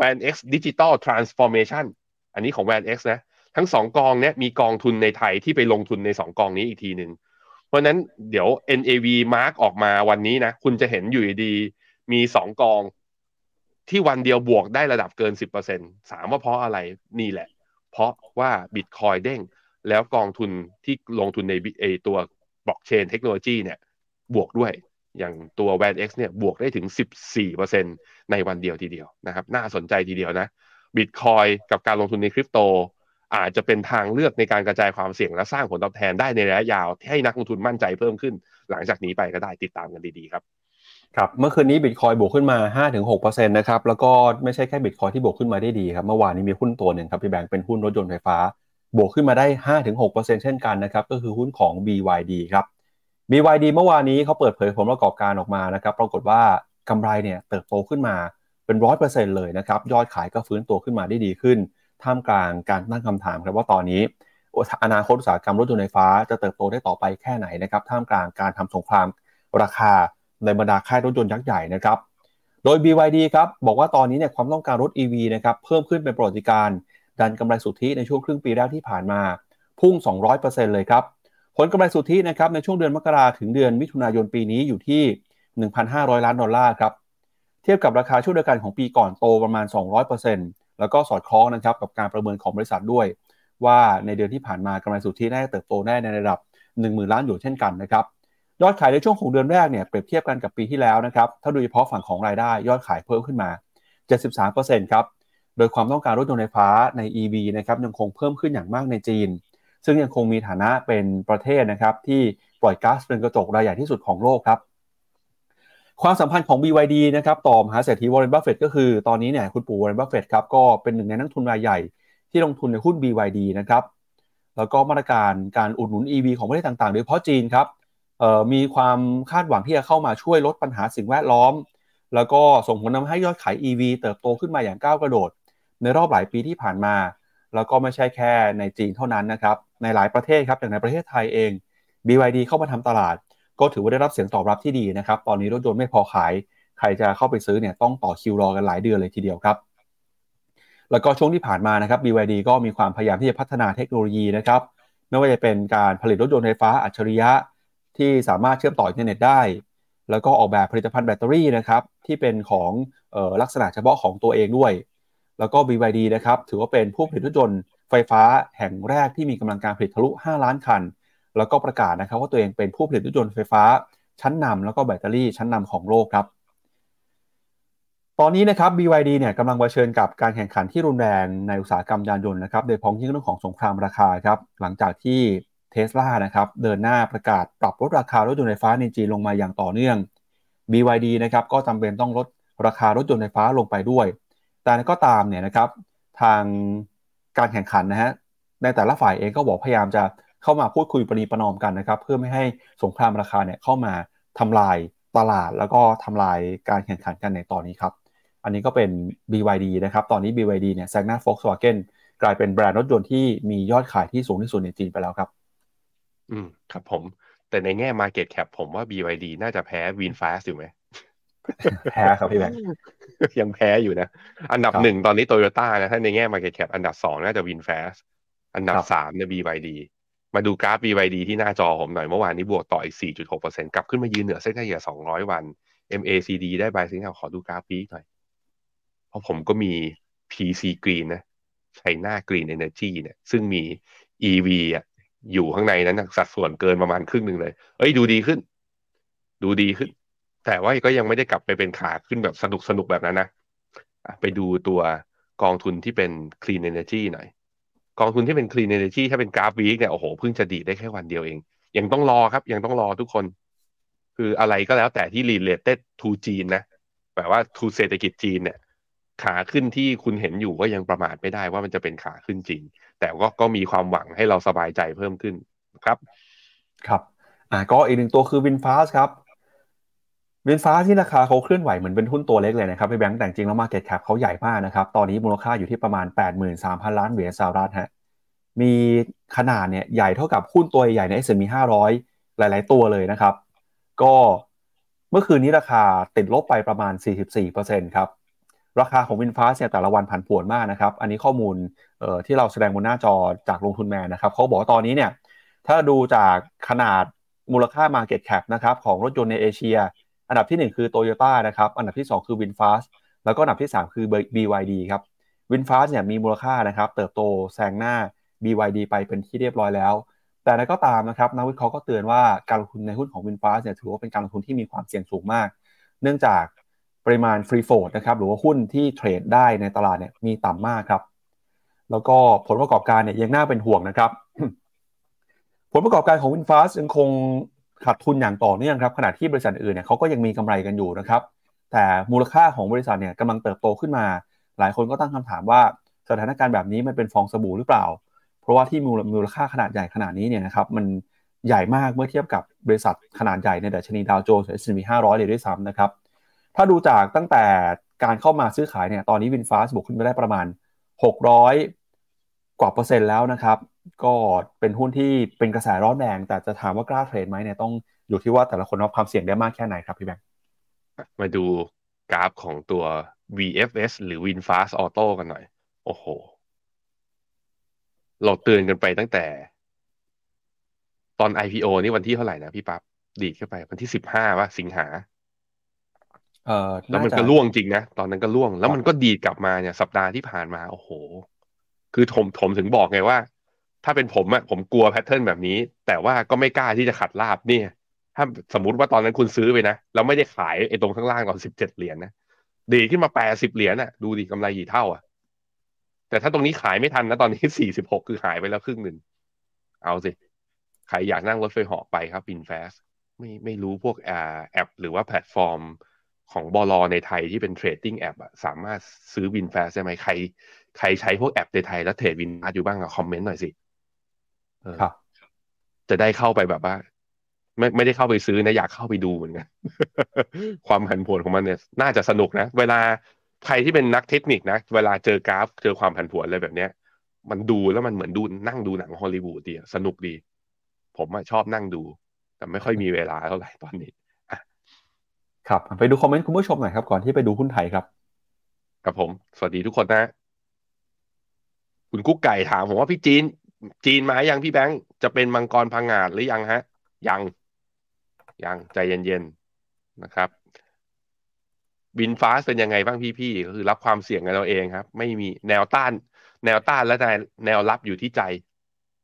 Van X Digital Transformation อันนี้ของ Van X นะ ทั้งสองกองเนี้ยมีกองทุนในไทยที่ไปลงทุนในสองกองนี้อีกทีหนึ่งเพราะนั้นเดี๋ยว NAV Mark ออกมาวันนี้นะ คุณจะเห็นอยู่ดีมีสองกอง ที่วันเดียวบวกได้ระดับเกิน 10%ถามว่าเพราะอะไรนี่แหละ เพราะว่าบิตคอยเด้ง แล้วกองทุนที่ลงทุนในไอตัวบล็อกเชนเทคโนโลยีเนี่ยบวกด้วยอย่างตัว Van X เนี่ยบวกได้ถึง 14%ในวันเดียวทีเดียวนะครับ น่าสนใจทีเดียวนะบิตคอยกับการลงทุนในคริปโต อาจจะเป็นทางเลือกในการกระจายความเสี่ยงและสร้างผลตอบแทนได้ในระยะยาวให้นักลงทุนมั่นใจเพิ่มขึ้น หลังจากนี้ไปก็ได้ติดตามกันดีๆครับ ครับเมื่อคืนนี้บิตคอยบวกขึ้นมา 5-6%นะครับแล้วก็ไม่ใช่แค่บิตคอยที่บวกขึ้นมาได้ดีครับเมื่อวานนี้มีหุ้นตัวหนึ่งครับพี่แบงค์เป็นหุ้นรถยนต์ไฟฟ้า บวกขึ้นมาได้ 5-6%เช่นกันนะครับก็คือหุ้นของ BYD ครับ BYD เมื่อวานนี้เขาเปิดเผยผลประกอบการออกมานะครับปรากฏว่ากำไรเนี่ยเติบโตขึ้นมาเป็นร้อยเปอร์เซ็นต์เลยนะครับยอดขายก็ฟื้นตัวขึ้นมาได้ดีขึ้น ท่ามกลางการตั้งคำถามครับว่าตอนนี้อนาคตอุตสาหกรรมรถยนต์ไฟฟ้าจะเติบโตได้ต่อไปแค่ไหนนะครับท่ามกลางการทำสงครามราคา ในบรรดาค่ายรถยนต์ยักษ์ใหญ่นะครับ โดย BYD ครับบอกว่าตอนนี้เนี่ยความต้องการรถ EV นะครับเพิ่มขึ้นเป็นประวัติการ ดันกำไรสุทธิในช่วงครึ่งปีแรกที่ผ่านมา พุ่ง 200%เลยครับ ผลกำไรสุทธินะครับในช่วงเดือนมกราถึงเดือนมิถุนายนปีนี้อยู่ที่ 1,500 ล้านดอลลาร์ครับเทียบกับราคาช่วงเดียวกันของปีก่อนโตประมาณ 200%แล้วก็สอดคล้องนะครับกับการประเมินของบริษัทด้วย ว่าในเดือนที่ผ่านมากำไรสุทธิน่าจะเติบโตได้ในระดับ 10,000 ล้านหยวนเช่นกันนะครับ ยอดขายในช่วงของเดือนแรกเนี่ยเปรียบเทียบกันกับปีที่แล้วนะครับถ้าโดยเฉพาะฝั่งของรายได้ยอดขายเพิ่มขึ้นมา 73%ครับโดยความต้องการรถยนต์ไฟฟ้าใน EV นะครับยังคงเพิ่มขึ้นอย่างมากในจีน ซึ่งยังคงมีฐานะเป็นประเทศนะครับที่ปล่อยก๊าซเรือนกระจกรายใหญ่ที่สุดของโลกครับความสัมพันธ์ของ BYD นะครับต่อมหาเศรษฐีวอร์เรนบัฟเฟตก็คือตอนนี้เนี่ยคุณปู่วอร์เรนบัฟเฟตครับก็เป็นหนึ่งในนักลงทุนรายใหญ่ที่ลงทุนในหุ้น BYD นะครับแล้วก็มาตรการการอุดหนุน EV ของประเทศต่างๆ โดยเฉพาะจีนครับ มีความคาดหวังที่จะเข้ามาช่วยลดปัญหาสิ่งแวดล้อม แล้วก็ส่งผลทำให้ยอดขาย EV เติบโตขึ้นมาอย่างก้าวกระโดด ในรอบหลายปีที่ผ่านมา แล้วก็ไม่ใช่แค่ในจีนเท่านั้นนะครับ ในหลายประเทศครับอย่างในประเทศไทยเอง BYD เข้ามาทำตลาด ก็ถือว่าได้รับเสียงตอบรับที่ดีนะครับ ตอนนี้รถยนต์ไม่พอขาย ใครจะเข้าไปซื้อเนี่ยต้องต่อคิวรอกันหลายเดือนเลยทีเดียวครับ แล้วก็ช่วงที่ผ่านมานะครับ BYD ก็มีความพยายามที่จะพัฒนาเทคโนโลยีนะครับ ไม่ว่าจะเป็นการผลิตรถยนต์ไฟฟ้าอัจฉริยะ ที่สามารถเชื่อมต่ออินเทอร์เน็ตได้ แล้วก็ออกแบบผลิตภัณฑ์แบตเตอรี่นะครับที่เป็นของออลักษณะเฉพาะของตัวเองด้วย แล้วก็ BYD นะครับถือว่าเป็นผู้ผลิตรถยนต์ไฟฟ้าแห่งแรกที่มีกำลังการผลิตทะลุ 5 ล้านคัน แล้วก็ประกาศนะครับว่าตัวเองเป็นผู้ผลิตรถยนต์ไฟฟ้าชั้นนำแล้วก็แบตเตอรี่ชั้นนำของโลกครับ ตอนนี้นะครับ BYD เนี่ยกำลังเผชิญกับการแข่งขันที่รุนแรงในอุตสาหกรรมยานยนต์นะครับ โดยเฉพาะอย่างยิ่งเรื่องของสงครามราคาครับ หลังจากที่ เทสลานะครับเดินหน้าประกาศปรับลดราคารถยนต์ไฟฟ้าในจีนลงมาอย่างต่อเนื่อง BYD นะครับก็จำเป็นต้องลดราคารถยนต์ไฟฟ้าลงไปด้วย แต่ก็ตามเนี่ยนะครับทางการแข่งขันนะฮะในแต่ละฝ่ายเองก็บอกพยายามจะเข้ามาพูดคุยปณีประนอมกันนะครับเพื่อไม่ให้สงครามราคาเนี่ยเข้ามาทำลายตลาดแล้วก็ทำลายการแข่งขันกันในตอนนี้ครับ อันนี้ก็เป็น BYD นะครับ ตอนนี้ BYD เนี่ยแซงหน้า Volkswagen กลายเป็นแบรนด์รถยนต์ที่มียอดขายที่สูงที่สุดในจีนไปแล้วครับ อืมครับผม แต่ในแง่ Market Cap ผมว่า BYD น่าจะแพ้ VinFast อยู่ไหมแพ้ครับพี่แบงค์ยังแพ้อยู่นะ อันดับครับหนึ่งตอนนี้โตโยต้านะ ถ้าในแง่ Market Cap อันดับสองน่าจะ VinFast อันดับครับสามเนี่ย BYD มาดูกราฟ BYD ที่หน้าจอผมหน่อยเมื่อวานนี้บวกต่ออีก 4.6%กลับขึ้นมายืนเหนือเส้นเฉลี่ย200 วัน MACD ได้บายสิงห์ขอดูกราฟปีกหน่อย เพราะผมก็มี PC Green นะ China Green Energy เนี่ย ซึ่งมี EV อะ อยู่ข้างในนั้นสัดส่วนเกินประมาณครึ่งหนึ่งเลย เอ้ยดูดีขึ้น ดูดีขึ้น แต่ว่าก็ยังไม่ได้กลับไปเป็นขาขึ้นแบบสนุกสนุกแบบนั้นนะไปดูตัวกองทุนที่เป็น Clean Energy หน่อย กองทุนที่เป็น Clean Energy ถ้าเป็นกราฟวีคเนี่ยโอ้โหเพิ่งจะดีได้แค่วันเดียวเอง ยังต้องรอครับ ยังต้องรอทุกคน คืออะไรก็แล้วแต่ที่ related to จีนนะแปลว่า to เศรษฐกิจจีนเนี่ยขาขึ้นที่คุณเห็นอยู่ก็ยังประมาทไม่ได้ว่ามันจะเป็นขาขึ้นจริง แต่ก็ก็มีความหวังให้เราสบายใจเพิ่มขึ้นครับ ครับอ่าก็อีกหนึ่งตัวคือ VinFast ครับวินฟ้าที่ราคาเขาเคลื่อนไหวเหมือนเป็นหุ้นตัวเล็กเลยนะครับพี่แบงค์แต่จริงแล้ว Market Cap เขาใหญ่มากนะครับ ตอนนี้มูลค่าอยู่ที่ประมาณ 83,000 ล้านเหรียญสหรัฐฮะมีขนาดเนี่ยใหญ่เท่ากับหุ้นตัวใหญ่ใน S&P 500 หลาย ๆ ตัวเลยนะครับ ก็เมื่อคืนนี้ราคาติดลบไปประมาณ 44%ครับ ราคาของวินฟ้าเนี่ยแต่ละวันผันผวนมากนะครับ อันนี้ข้อมูลเอ่อที่เราแสดงบนหน้าจอจากลงทุนแมนนะครับเขาบอกว่าตอนนี้เนี่ยถ้าดูจากขนาดมูลค่า Market Cap นะครับของรถยนต์ในเอเชีย อันดับทีหนึ่1 คือ Toyota นะครับอันดับที่ 2 คือ VinFast แล้วก็อันดับที่ 3 คือ BYD ครับ VinFast เนี่ยมีมูลค่านะครับเติบโตแซงหน้า BYD ไปเป็นที่เรียบร้อยแล้ว แต่นั้นก็ตามนะครับนักวิเคราะห์ก็เตือนว่าการลงทุนในหุ้นของ VinFast เนี่ยถือว่าเป็นการลงทุนที่มีความเสี่ยงสูงมาก เนื่องจาก ปริมาณ Free Float นะครับหรือว่าหุ้นที่เทรดได้ในตลาดเนี่ยมีต่ำมากครับ แล้วก็ผลประกอบการเนี่ยยังน่าเป็นห่วงนะครับ ผลประกอบการของ VinFast ยังคงขาดทุนอย่างต่อเนื่องครับขณะที่บริษัทอื่นเนี่ยเขาก็ยังมีกำไรกันอยู่นะครับ แต่มูลค่าของบริษัทเนี่ยกำลังเติบโตขึ้นมา หลายคนก็ตั้งคำถามว่าสถานการณ์แบบนี้มันเป็นฟองสบู่หรือเปล่า เพราะว่าที่มูลมูลค่าขนาดใหญ่ขนาดนี้เนี่ยนะครับมันใหญ่มากเมื่อเทียบกับบริษัทขนาดใหญ่ในดัชนีดาวโจนส์ S&P 500เลยด้วยซ้ำนะครับ ถ้าดูจากตั้งแต่การเข้ามาซื้อขายเนี่ยตอนนี้ VinFast บวกขึ้นไปได้ประมาณ 600 กว่าเปอร์เซ็นต์แล้วนะครับ ก็เป็นหุ้นที่เป็นกระแสร้อนแรง แต่จะถามว่ากล้าเทรดไหมเนี่ยต้องอยู่ที่ว่าแต่ละคนรับความเสี่ยงได้มากแค่ไหนครับพี่แบงค์มาดูกราฟของตัว VFS หรือ VinFast Auto กันหน่อย โอ้โห เราเตือนกันไปตั้งแต่ ตอน IPO นี่วันที่เท่าไหร่นะพี่ปั๊บดีดขึ้นไป วันที่สิบห้าว่าสิงหา เอ่อแล้วมันาจะก็ล่วงจริงนะ ตอนนั้นก็ล่วง แล้วครับมันก็ดีดกลับมาเนี่ยสัปดาห์ที่ผ่านมา โอ้โห คือผมผมถึงบอกไงว่า ถ้าเป็นผมอะผมกลัว pattern แบบนี้ แต่ว่าก็ไม่กล้าที่จะ cut loss เนี่ย ถ้าสมมติว่าตอนนั้นคุณซื้อไปนะแล้วไม่ได้ขายไอ้ตรงข้างล่างตอนสิบเจ็ดเหรียญนะดีดขึ้นมาแปดสิบเหรียญอะดูดิกำไรกี่เท่าอะแต่ถ้าตรงนี้ขายไม่ทันนะตอนนี้สี่สิบหกคือหายไปแล้วครึ่งหนึ่งเอาสิใครอยากนั่งรถไฟเหาะไปครับ VinFast ไม่ไม่รู้พวกแอปหรือว่าแพลตฟอร์ม ของบลในไทยที่เป็น trading app อะสามารถซื้อวินแฟสได้ไหมใคร ใครใช้พวกแอปในไทยแล้วเทรดวินฟาสอยู่บ้างอะคอมเมนต์หน่อยสิเออครับจะได้เข้าไปแบบว่า ไม่ไม่ได้เข้าไปซื้อนะอยากเข้าไปดูเหมือนกันความผันผวนของมันเนี่ย น่าจะสนุกนะ เวลาใครที่เป็นนักเทคนิคนะ เวลาเจอกราฟเจอความผันผวนอะไรแบบเนี้ย มันดูแล้วมันเหมือนดูนั่งดูหนังฮอลลีวูดดีอะสนุกดี ผมอะชอบนั่งดู แต่ไม่ค่อยมีเวลาเท่าไหร่ตอนนี้ ครับไปดูคอมเมนต์คุณผู้ชมหน่อยครับก่อนที่ไปดูหุ้นไทยครับครับผม สวัสดีทุกคนนะ คุณกุ๊กไก่ถามผมว่าพี่จีน จีนมายังพี่แบงค์จะเป็นมังกรพังงาดหรือยังฮะ ยังยังใจเย็นๆนะครับบินฟ้าเป็นยังไงบ้างพี่ๆก็คือรับความเสี่ยงกันเราเองครับ ไม่มีแนวต้าน แนวต้านและแนวรับอยู่ที่ใจ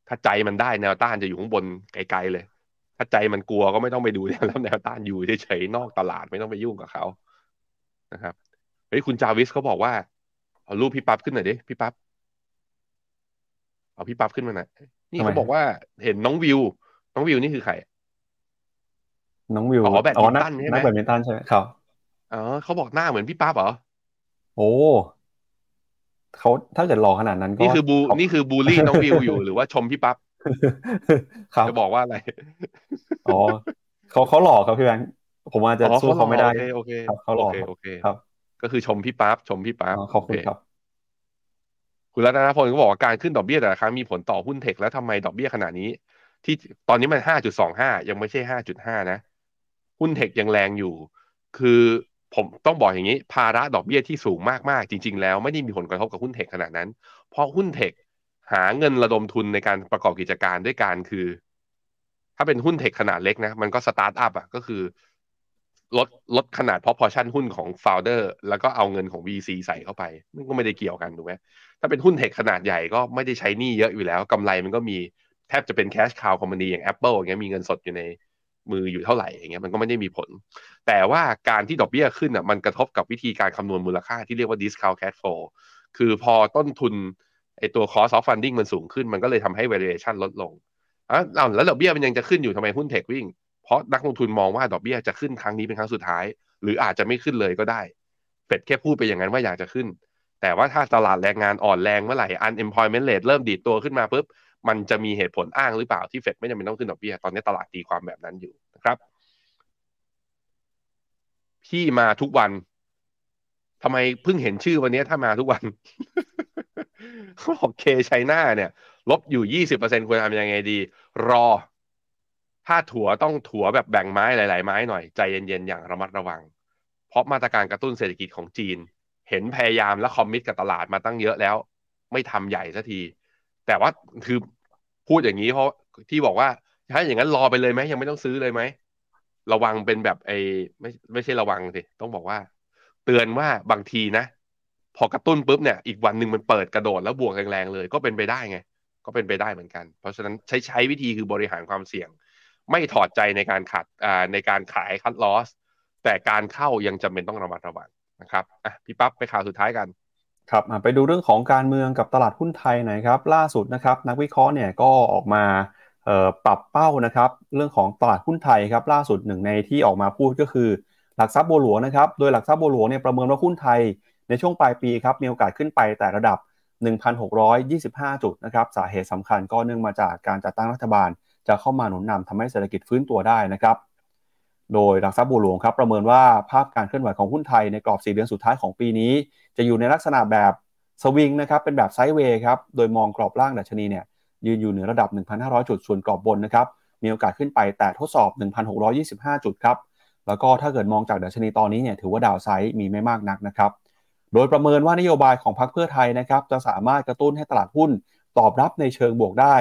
ถ้าใจมันได้แนวต้านจะอยู่ข้างบนไกลๆเลย ถ้าใจมันกลัวก็ไม่ต้องไปดูแล้วแนวต้านอยู่เฉยๆนอกตลาดไม่ต้องไปยุ่งกับเขานะครับเฮ้ยคุณจาวิสเขาบอกว่าเอารูปพี่ปั๊บขึ้นหน่อยดิพี่ปั๊บเอาพี่ปั๊บขึ้นมาหน่อยนี่ทำไมเขาบอกว่าเห็นน้องวิว น้องวิวนี่คือใครน้องวิวอ๋อแบดมินตันกใช่ไหมนักแบดมินตันใช่ไหมครับอ๋อเขาบอกหน้าเหมือนพี่ปั๊บเหรอโอ้เขาถ้าเกิดหล่อขนาดนั้นก็นี่คือบูเขานี่คือบูลลี่น้องวิวอยู่หรือว่าชมพี่ปั๊บ ครับจะบอกว่าอะไร อ๋อเขาเขาหล่อครับพี่แบงค์ผมอาจจะอ๋อสู้เขาไม่ได้โอเคครัโอบเคเขาหล่อโอเคครับโอเคครับ ก็คือชมพี่ปั๊บชมพี่ปั๊บอ๋อขอบคุณโเครับคุณรัตนพลก็บอกว่าการขึ้นดอกเบี้ยแต่ละครั้งมีผลต่อหุ้นเทคแล้วทำไมดอกเบี้ยขนาดนี้ ที่ตอนนี้มันห้าจุดสองห้ายังไม่ใช่ห้าจุดห้านะ หุ้นเทคยังแรงอยู่ คือผมต้องบอกอย่างนี้ ภาระดอกเบี้ยที่สูงมากๆ จริง ๆ แล้วไม่ได้มีผลกระทบกับหุ้นเทคขนาดนั้น เพราะหุ้นเทค หาเงินระดมทุนในการประกอบกิจการด้วยการคือ ถ้าเป็นหุ้นเทคขนาดเล็กนะ มันก็สตาร์ทอัพอะก็คือ ลดลดขนาด proportion หุ้นของ founder แล้วก็เอาเงินของ VC ใส่เข้าไป มันก็ไม่ได้เกี่ยวกันถูกไหมถ้าเป็นหุ้นเทคขนาดใหญ่ก็ไม่ได้ใช้หนี้เยอะอยู่แล้วกำไรมันก็มีแทบจะเป็น cash cow company อย่าง Apple อย่างเงี้ยมีเงินสดอยู่ในมืออยู่เท่าไหร่อย่างเงี้ยมันก็ไม่ได้มีผล แต่ว่าการที่ดอกเบี้ยขึ้นอะมันกระทบกับวิธีการคำนวณมูลค่าที่เรียกว่า discount cash flow คือพอต้นทุน ไอตัว cost of funding มันสูงขึ้น มันก็เลยทำให้ valuation ลดลงอะอ้วแล้วดอกเบี้ยมันยังจะขึ้นอยู่ทำไมหุ้นเทควิ่ง เพราะนักลงทุนมองว่าดอกเบี้ยจะขึ้นครั้งนี้เป็นครั้งสุดท้าย หรืออาจจะไม่ขึ้นเลยก็ได้เฟดแค่พูดไปอย่างนั้นว่าอยากจะขึ้น แต่ว่าถ้าตลาดแรงงานอ่อนแรงเมื่อไหร่ unemployment rate เริ่มดีดตัวขึ้นมาปุ๊บมันจะมีเหตุผลอ้างหรือเปล่าที่เฟดไม่จำเป็นต้องขึ้นดอกเบี้ยตอนนี้ตลาดตีความแบบนั้นอยู่นะครับพี่มาทุกวันทำไมเพิ่งเห็นชื่อวันนี้ถ้ามาทุกวัน เขาบอกเคชัยนาเนี่ย ลบอยู่ยี่สิบเปอร์เซ็นควรทำยังไงดี รอ ถ้าถัวต้องถัวแบบแบ่งไม้หลาย ๆ ไม้หน่อย ใจเย็น ๆ อย่างระมัดระวัง เพราะมาตรการกระตุ้นเศรษฐกิจของจีน เห็นพยายามและคอมมิตกับตลาดมาตั้งเยอะแล้ว ไม่ทำใหญ่สักที แต่ว่าคือพูดอย่างนี้เพราะที่บอกว่าถ้าอย่างนั้นรอไปเลยไหมยังไม่ต้องซื้อเลยไหมระวังเป็นแบบไอ้ไม่ไม่ใช่ระวังสิต้องบอกว่า เตือนว่าบางทีนะ พอกระตุ้นปุ๊บเนี่ยอีกวันหนึ่งมันเปิดกระโดดแล้วบวกแรงๆเลย ก็เป็นไปได้ไง ก็เป็นไปได้เหมือนกัน เพราะฉะนั้นใช้ใช้วิธีคือบริหารความเสี่ยง ไม่ถอดใจในการขัดอ่าในการขายคัดลอสแต่การเข้ายังจำเป็นต้องระมัดระวังนะครับอะพี่ปั๊บไปข่าวสุดท้ายกันครับไปดูเรื่องของการเมืองกับตลาดหุ้นไทยหน่อยครับล่าสุดนะครับนักวิเคราะห์เนี่ยก็ออกมาเอ่อปรับเป้านะครับเรื่องของตลาดหุ้นไทยครับล่าสุดหนึ่งในที่ออกมาพูดก็คือ หลักทรัพย์บัวหลวงนะครับโดยหลักทรัพย์บัวหลวงเนี่ยประเมินว่าหุ้นไทย ในช่วงปลายปีครับมีโอกาสขึ้นไปแต่ระดับ 1,625 จุดนะครับสาเหตุสำคัญก็เนื่องมาจากการจัดตั้งรัฐบาล จะเข้ามาหนุนนำทำให้เศรษฐกิจฟื้นตัวได้นะครับโดยหลักทรัพย์บัวหลวงครับประเมินว่าภาพการเคลื่อนไหวของหุ้นไทยในกรอบ 4 เดือนสุดท้ายของปีนี้ จะอยู่ในลักษณะแบบสวิงนะครับเป็นแบบไซด์เวย์ครับโดยมองกรอบล่างดัชนีเนี่ยยืนอยู่เหนือระดับ 1,500 จุดส่วนกรอบบนนะครับมีโอกาสขึ้นไปแต่ทดสอบ 1,625 จุดครับแล้วก็ถ้าเกิดมองจากดัชนีตอนนี้เนี่ยถือว่าดาวไซด์มีไม่มากนักนะครับ โดยประเมินว่านโยบายของพรรคเพื่อไทยนะครับจะสามารถกระตุ้นให้ตลาดหุ้นตอบรับในเชิงบวกได้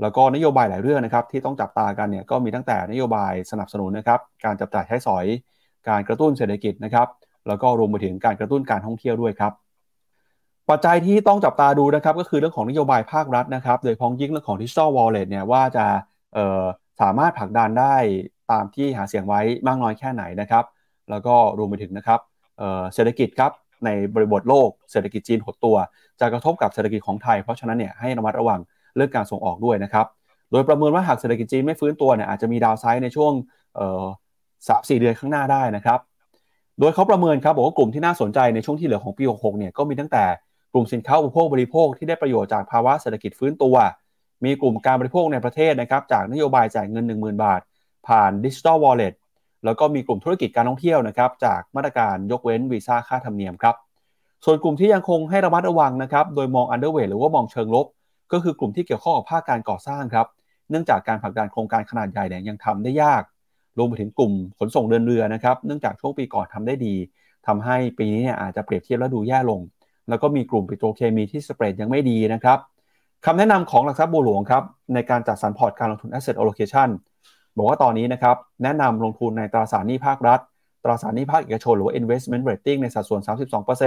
แล้วก็นโยบายหลายเรื่องนะครับที่ต้องจับตากันเนี่ยก็มีตั้งแต่นโยบายสนับสนุนนะครับการจับจ่ายใช้สอย การกระตุ้นเศรษฐกิจนะครับแล้วก็รวมไปถึงการกระตุ้นการท่องเที่ยวด้วยครับปัจจัยที่ต้องจับตาดูนะครับก็คือเรื่องของนโยบายภาครัฐนะครับโดยพ้องยิ่งเรื่องของดิจิทัลวอลเล็ตเนี่ยว่าจะสามารถผลักดันได้ตามที่หาเสียงไว้มากน้อยแค่ไหนนะครับ แล้วก็รวมไปถึงนะครับเศรษฐกิจครับ ในบริบทโลกเศรษฐกิจจีนหดตัว จะกระทบกับเศรษฐกิจของไทย เพราะฉะนั้นเนี่ยให้ระมัดระวังเรื่องการส่งออกด้วยนะครับ โดยประเมินว่าหากเศรษฐกิจจีนไม่ฟื้นตัวเนี่ยอาจจะมีดาวไซด์ในช่วงสามสี่เดือนข้างหน้าได้นะครับ โดยเขาประเมินครับบอกว่ากลุ่มที่น่าสนใจในช่วงที่เหลือของปี 66 เนี่ยก็มีตั้งแต่กลุ่มสินค้าอุปโภคบริโภคที่ได้ประโยชน์จากภาวะเศรษฐกิจฟื้นตัว มีกลุ่มการบริโภคในประเทศนะครับจากนโยบายจ่ายเงิน 10,000 บาท ผ่านดิจิ t a ลวอลเล็ต แล้วก็มีกลุ่มธุรกิจการท่องเที่ยวนะครับจากมาตรการยกเว้นวีซ่าค่าธรรมเนียมครับส่วนกลุ่มที่ยังคงให้ระมัดระวังนะครับโดยมอง underweight หรือว่ามองเชิงลบ ก็คือกลุ่มที่เกี่ยวข้องกับภาคการก่อสร้างครับเนื่องจากการผลักดันโครงการขนาดใหญ่เนี่ยยังทำได้ยากรวมไปถึงกลุ่มขนส่งเดินเรือนะครับเนื่องจากช่วงปีก่อนทำได้ดีทำให้ปีนี้เนี่ยอาจจะเปรียบเทียบแล้วดูแย่ลง แล้วก็มีกลุ่มปิโตรเคมีที่สเปรดยังไม่ดีนะครับคำแนะนำของหลักทรัพย์บัวหลวงครับในการจัดสรรพอร์ตการลงทุน asset allocation บอกว่าตอนนี้นะครับแนะนำลงทุนในตราสารหนี้ภาครัฐ ตราสารหนี้ภาคเอกชนหรือ investment rating ในสัดส่วน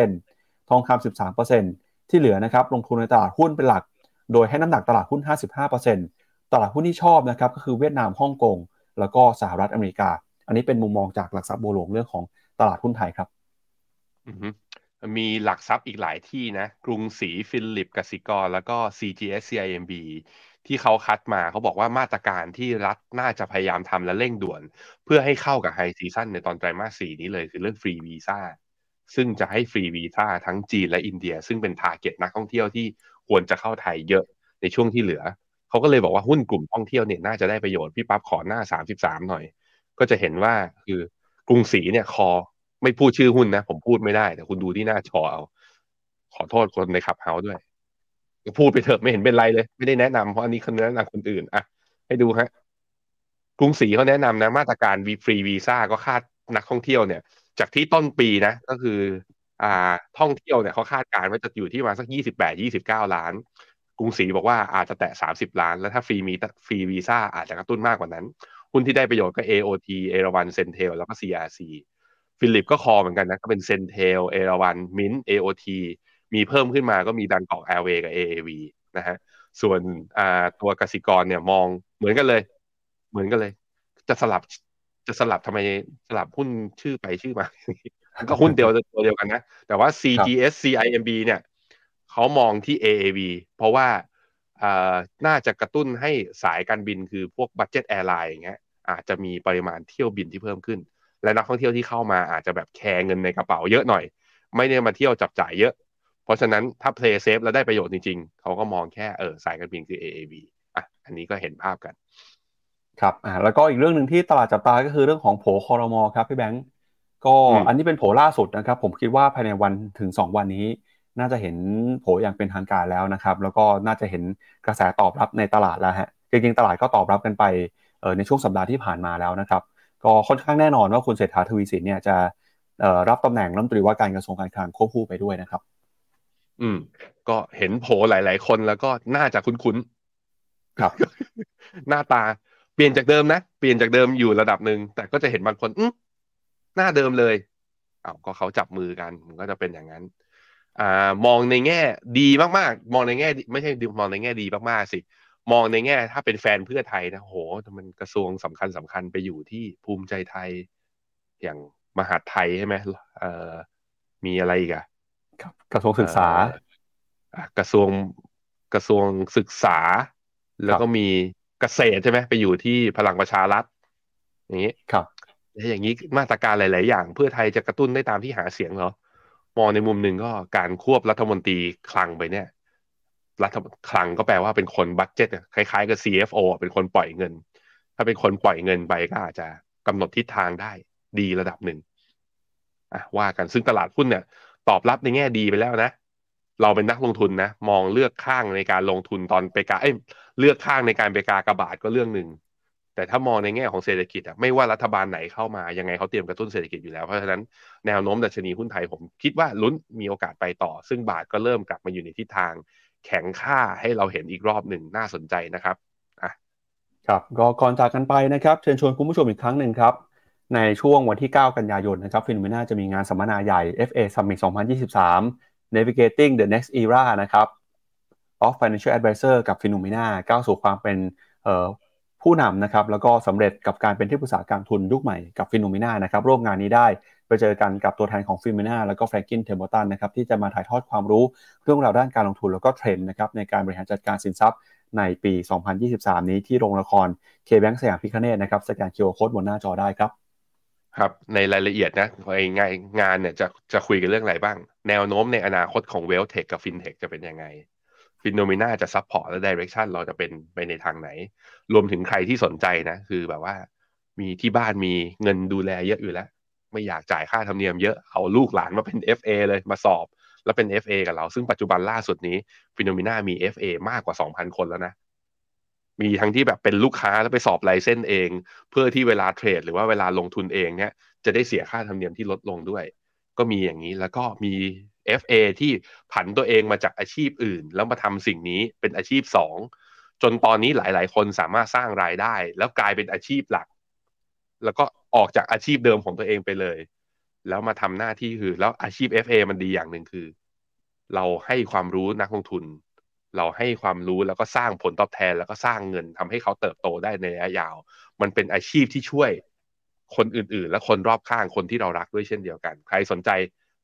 32%ทองคำ13%ที่เหลือนะครับลงทุนในตลาดหุ้นเป็นหลัก โดยให้น้ำหนักตลาดหุ้น 55%ตลาดหุ้นที่ชอบนะครับก็คือเวียดนามฮ่องกงแล้วก็สหรัฐอเมริกา อันนี้เป็นมุมมองจากหลักทรัพย์บัวหลวงเรื่องของตลาดหุ้นไทยครับมีหลักทรัพย์อีกหลายที่นะ กรุงศรีฟิลลิปกสิกร แล้วก็ CGS CIMB ที่เขาคัดมาเขาบอกว่ามาตรการที่รัฐน่าจะพยายามทำและเร่งด่วน เพื่อให้เข้ากับ high season ในตอนไตรมาสสี่นี้เลยคือเรื่องฟรีวีซ่าซึ่งจะให้ฟรีวีซ่าทั้งจีนและอินเดีย ซึ่งเป็น target นักท่องเที่ยวที่ควรจะเข้าไทยเยอะในช่วงที่เหลือ เขาก็เลยบอกว่าหุ้นกลุ่มท่องเที่ยวเนี่ยน่าจะได้ประโยชน์พี่ปั๊บขอหน้าสามสิบสามหน่อย ก็จะเห็นว่าคือกรุงศรีเนี่ยคอไม่พูดชื่อหุ้นนะ ผมพูดไม่ได้ แต่คุณดูที่หน้าจอเอา ขอโทษคนในขับเฮาด้วย พูดไปเถอะไม่เห็นเป็นไรเลย ไม่ได้แนะนำเพราะอันนี้คนแนะนำคนอื่นอะให้ดูฮะกรุงศรีเขาแนะนำนะ มาตรการวีฟรีวีซ่าก็คาดนักท่องเที่ยวเนี่ย จากที่ต้นปีนะ ก็คือ อ่าท่องเที่ยวเนี่ยเขาคาดการณ์ว่าจะอยู่ที่ประมาณสักยี่สิบแปดยี่สิบเก้าล้าน กรุงศรีบอกว่าอาจจะแตะสามสิบล้าน แล้วถ้าฟรีมีฟรีวีซ่าอาจจะกระตุ้นมากกว่านั้นหุ้นที่ได้ประโยชน์ก็ AOT เอราวัน CENTEL แล้วก็ CRC ฟิลลิปก็ call เหมือนกันนะ ก็เป็น CENTEL เอราวัน MINT AOT มีเพิ่มขึ้นมาก็มี Bangkok Airways กับ AAV นะฮะส่วนอ่าตัวกสิกรเนี่ยมองเหมือนกันเลย เหมือนกันเลย จะสลับจะสลับทำไมสลับหุ้นชื่อไปชื่อมาก็หุ้นเดียวตัวเดียวกันนะ แต่ว่า CGS CIMB เนี่ยเขามองที่ AAV เพราะว่าอ่าน่าจะกระตุ้นให้สายการบินคือพวก budget airline อย่างเงี้ยอาจจะมีปริมาณเที่ยวบินที่เพิ่มขึ้น และนักท่องเที่ยวที่เข้ามาอาจจะแบบแคร์เงินในกระเป๋าเยอะหน่อย ไม่ได้มาเที่ยวจับจ่ายเยอะ เพราะฉะนั้นถ้า play safe แล้วได้ประโยชน์จริงๆเขาก็มองแค่เออสายการบินคือ AAV อะอันนี้ก็เห็นภาพกัน ครับอ่าแล้วก็อีกเรื่องหนึ่งที่ตลาดจับตาก็คือเรื่องของโผคอรมอครับพี่แบงก์ก็อืมอันนี้เป็นโผล่าสุดนะครับ ผมคิดว่าภายในวันถึง 2 วันนี้ น่าจะเห็นโผอย่างเป็นทางการแล้วนะครับ แล้วก็น่าจะเห็นกระแสตอบรับในตลาดแล้วฮะจริงๆตลาดก็ตอบรับกันไปเอ่อในช่วงสัปดาห์ที่ผ่านมาแล้วนะครับ ก็ค่อนข้างแน่นอนว่าคุณเศรษฐาทวีสินเนี่ยจะเอ่อรับตำแหน่งรัฐมนตรีว่าการกระทรวงการคลังควบคู่ไปด้วยนะครับ อืม ก็เห็นโผหลาย ๆ คนแล้วก็น่าจะคุ้นๆครับ หน้าตาเปลี่ยนจากเดิมนะเปลี่ยนจากเดิมอยู่ระดับหนึ่งแต่ก็จะเห็นบางคนอืมหน้าเดิมเลยอ้าวก็เขาจับมือกันมันก็จะเป็นอย่างนั้น อ่ามองในแง่ดีมากๆ มองในแง่ดีไม่ใช่มองในแง่ดีมากๆสิมองในแง่ ถ้าเป็นแฟนเพื่อไทยนะโหมันกระทรวงสำคัญสำคัญไปอยู่ที่ภูมิใจไทย อย่างมหาดไทยใช่ไหมเอ่อมีอะไรอีกอะครับ กระทรวงศึกษาเอ่ออะกระทรวงกระทรวงศึกษา แล้วก็มีเกษตรใช่ไหมไปอยู่ที่พลังประชารัฐอย่างนี้ครับแล้วอย่างนี้มาตรการหลาย ๆ อย่าง เพื่อไทยจะกระตุ้นได้ตามที่หาเสียงเหรอมองในมุมหนึ่งก็การควบรัฐมนตรีคลังไปเนี่ย รัฐคลังก็แปลว่าเป็นคนบัตเจ็ตอะคล้ายๆ กับ CFO อะเป็นคนปล่อยเงิน ถ้าเป็นคนปล่อยเงินไปก็อาจจะกำหนดทิศทางได้ดีระดับหนึ่งอะว่ากันซึ่งตลาดหุ้นเนี่ย ตอบรับในแง่ดีไปแล้วนะ เราเป็นนักลงทุนนะ มองเลือกข้างในการลงทุนตอนไปกาเอ้ยเลือกข้างในการไปกากระบาดก็เรื่องหนึ่งแต่ถ้ามองในแง่ของเศรษฐกิจอะไม่ว่ารัฐบาลไหนเข้ามายังไงเขาเตรียมกระตุ้นเศรษฐกิจอยู่แล้ว เพราะฉะนั้นแนวโน้มดัชนีหุ้นไทยผมคิดว่าลุ้นมีโอกาสไปต่อ ซึ่งบาทก็เริ่มกลับมาอยู่ในทิศทาง แข็งค่าให้เราเห็นอีกรอบหนึ่งน่าสนใจนะครับอะครับก็ก่อนจากกันไปนะครับ เชิญชวนคุณผู้ชมอีกครั้งหนึ่งครับ ในช่วงวันที่ 9 กันยายนนะครับฟิน o มนาจะมีงานสัมมนาใหญ่ FA Summit 2023 Navigating the Next Era นะครับ of Financial Advisor กับฟิโน o มนาก้าวสู่ความเป็นผู้นำนะครับแล้วก็สำเร็จกับการเป็นที่ปรึกษาการทุนยุคใหม่กับฟิโน o มนานะครับร่วมงานนี้ได้ไปเจอกันกับตัวแทนของฟิโน o มนาแล้วก็ Franklin Templeton นะครับที่จะมาถ่ายทอดความรู้เรื่องราวด้านการลงทุนแล้วก็เทรนด์นะครับในการบริหารจัดการสินทรัพย์ในปี 2023 นี้ที่โรงละคร K-Bank สยามพิฆเนศนะครับสแกน QR code บนหน้าจอได้ครับ ครับในรายละเอียดนะไองานงานเนี่ยจะจะคุยกันเรื่องอะไรบ้าง แนวโน้มในอนาคตของ WealthTech กับฟินเทคจะเป็นยังไง Finnomena จะ support และ direction เราจะเป็นไปในทางไหน รวมถึงใครที่สนใจนะ คือแบบว่า มีที่บ้านมีเงินดูแลเยอะอยู่แล้ว ไม่อยากจ่ายค่าธรรมเนียมเยอะ เอาลูกหลานมาเป็น FA เลยมาสอบ แล้วเป็น FA กับเรา ซึ่งปัจจุบันล่าสุดนี้ฟินโนมิน่ามี FA มากกว่า 2,000 คนแล้วนะ มีทั้งที่แบบเป็นลูกค้าแล้วไปสอบไลเส้นเอง เพื่อที่เวลาเทรด หรือว่าเวลาลงทุนเองเนี่ยจะได้เสียค่าธรรมเนียมที่ลดลงด้วย ก็มีอย่างนี้แล้วก็มี FA ที่ผันตัวเองมาจากอาชีพอื่น แล้วมาทำสิ่งนี้เป็นอาชีพสองจนตอนนี้หลาย ๆ คนสามารถสร้างรายได้ แล้วกลายเป็นอาชีพหลัก แล้วก็ออกจากอาชีพเดิมของตัวเองไปเลย แล้วมาทำหน้าที่คือ แล้วอาชีพ FA มันดีอย่างหนึ่งคือ เราให้ความรู้นักลงทุน เราให้ความรู้แล้วก็สร้างผลตอบแทนแล้วก็สร้างเงินทำให้เขาเติบโตได้ในระยะยาว มันเป็นอาชีพที่ช่วยคนอื่นๆ และคนรอบข้างคนที่เรารักด้วยเช่นเดียวกัน ใครสนใจ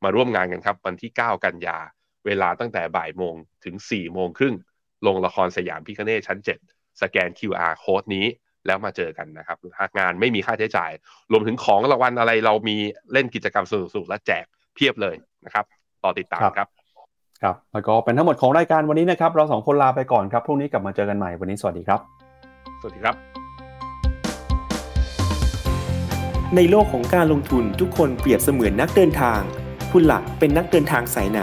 มาร่วมงานกันครับ วันที่ 9 กันยา เวลาตั้งแต่บ่ายโมงถึง4โมงครึ่งลงละครสยามพิคเน่ชั้น 7 สแกน QR โค้ดนี้แล้วมาเจอกันนะครับงานไม่มีค่าใช้จ่าย รวมถึงของรางวัลอะไรเรามีเล่นกิจกรรมสนุกๆและแจกเพียบเลยนะครับ ต่อติดตามครับ ครับแล้วก็เป็นทั้งหมดของรายการวันนี้นะครับ เราสองคนลาไปก่อนครับพรุ่งนี้กลับมาเจอกันใหม่วันนี้สวัสดีครับ สวัสดีครับ ในโลกของการลงทุนทุกคนเปรียบเสมือนนักเดินทาง คุณหลักเป็นนักเดินทางสายไหน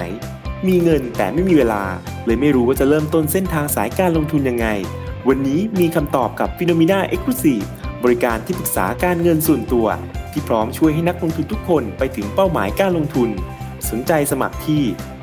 มีเงินแต่ไม่มีเวลา เลยไม่รู้ว่าจะเริ่มต้นเส้นทางสายการลงทุนยังไง วันนี้มีคำตอบกับ p h e n o m e n a e x c l u s i v e บริการที่ปรึกษาการเงินส่วนตัว ที่พร้อมช่วยให้นักลงทุนทุกคนไปถึงเป้าหมายการลงทุน สนใจสมัครที่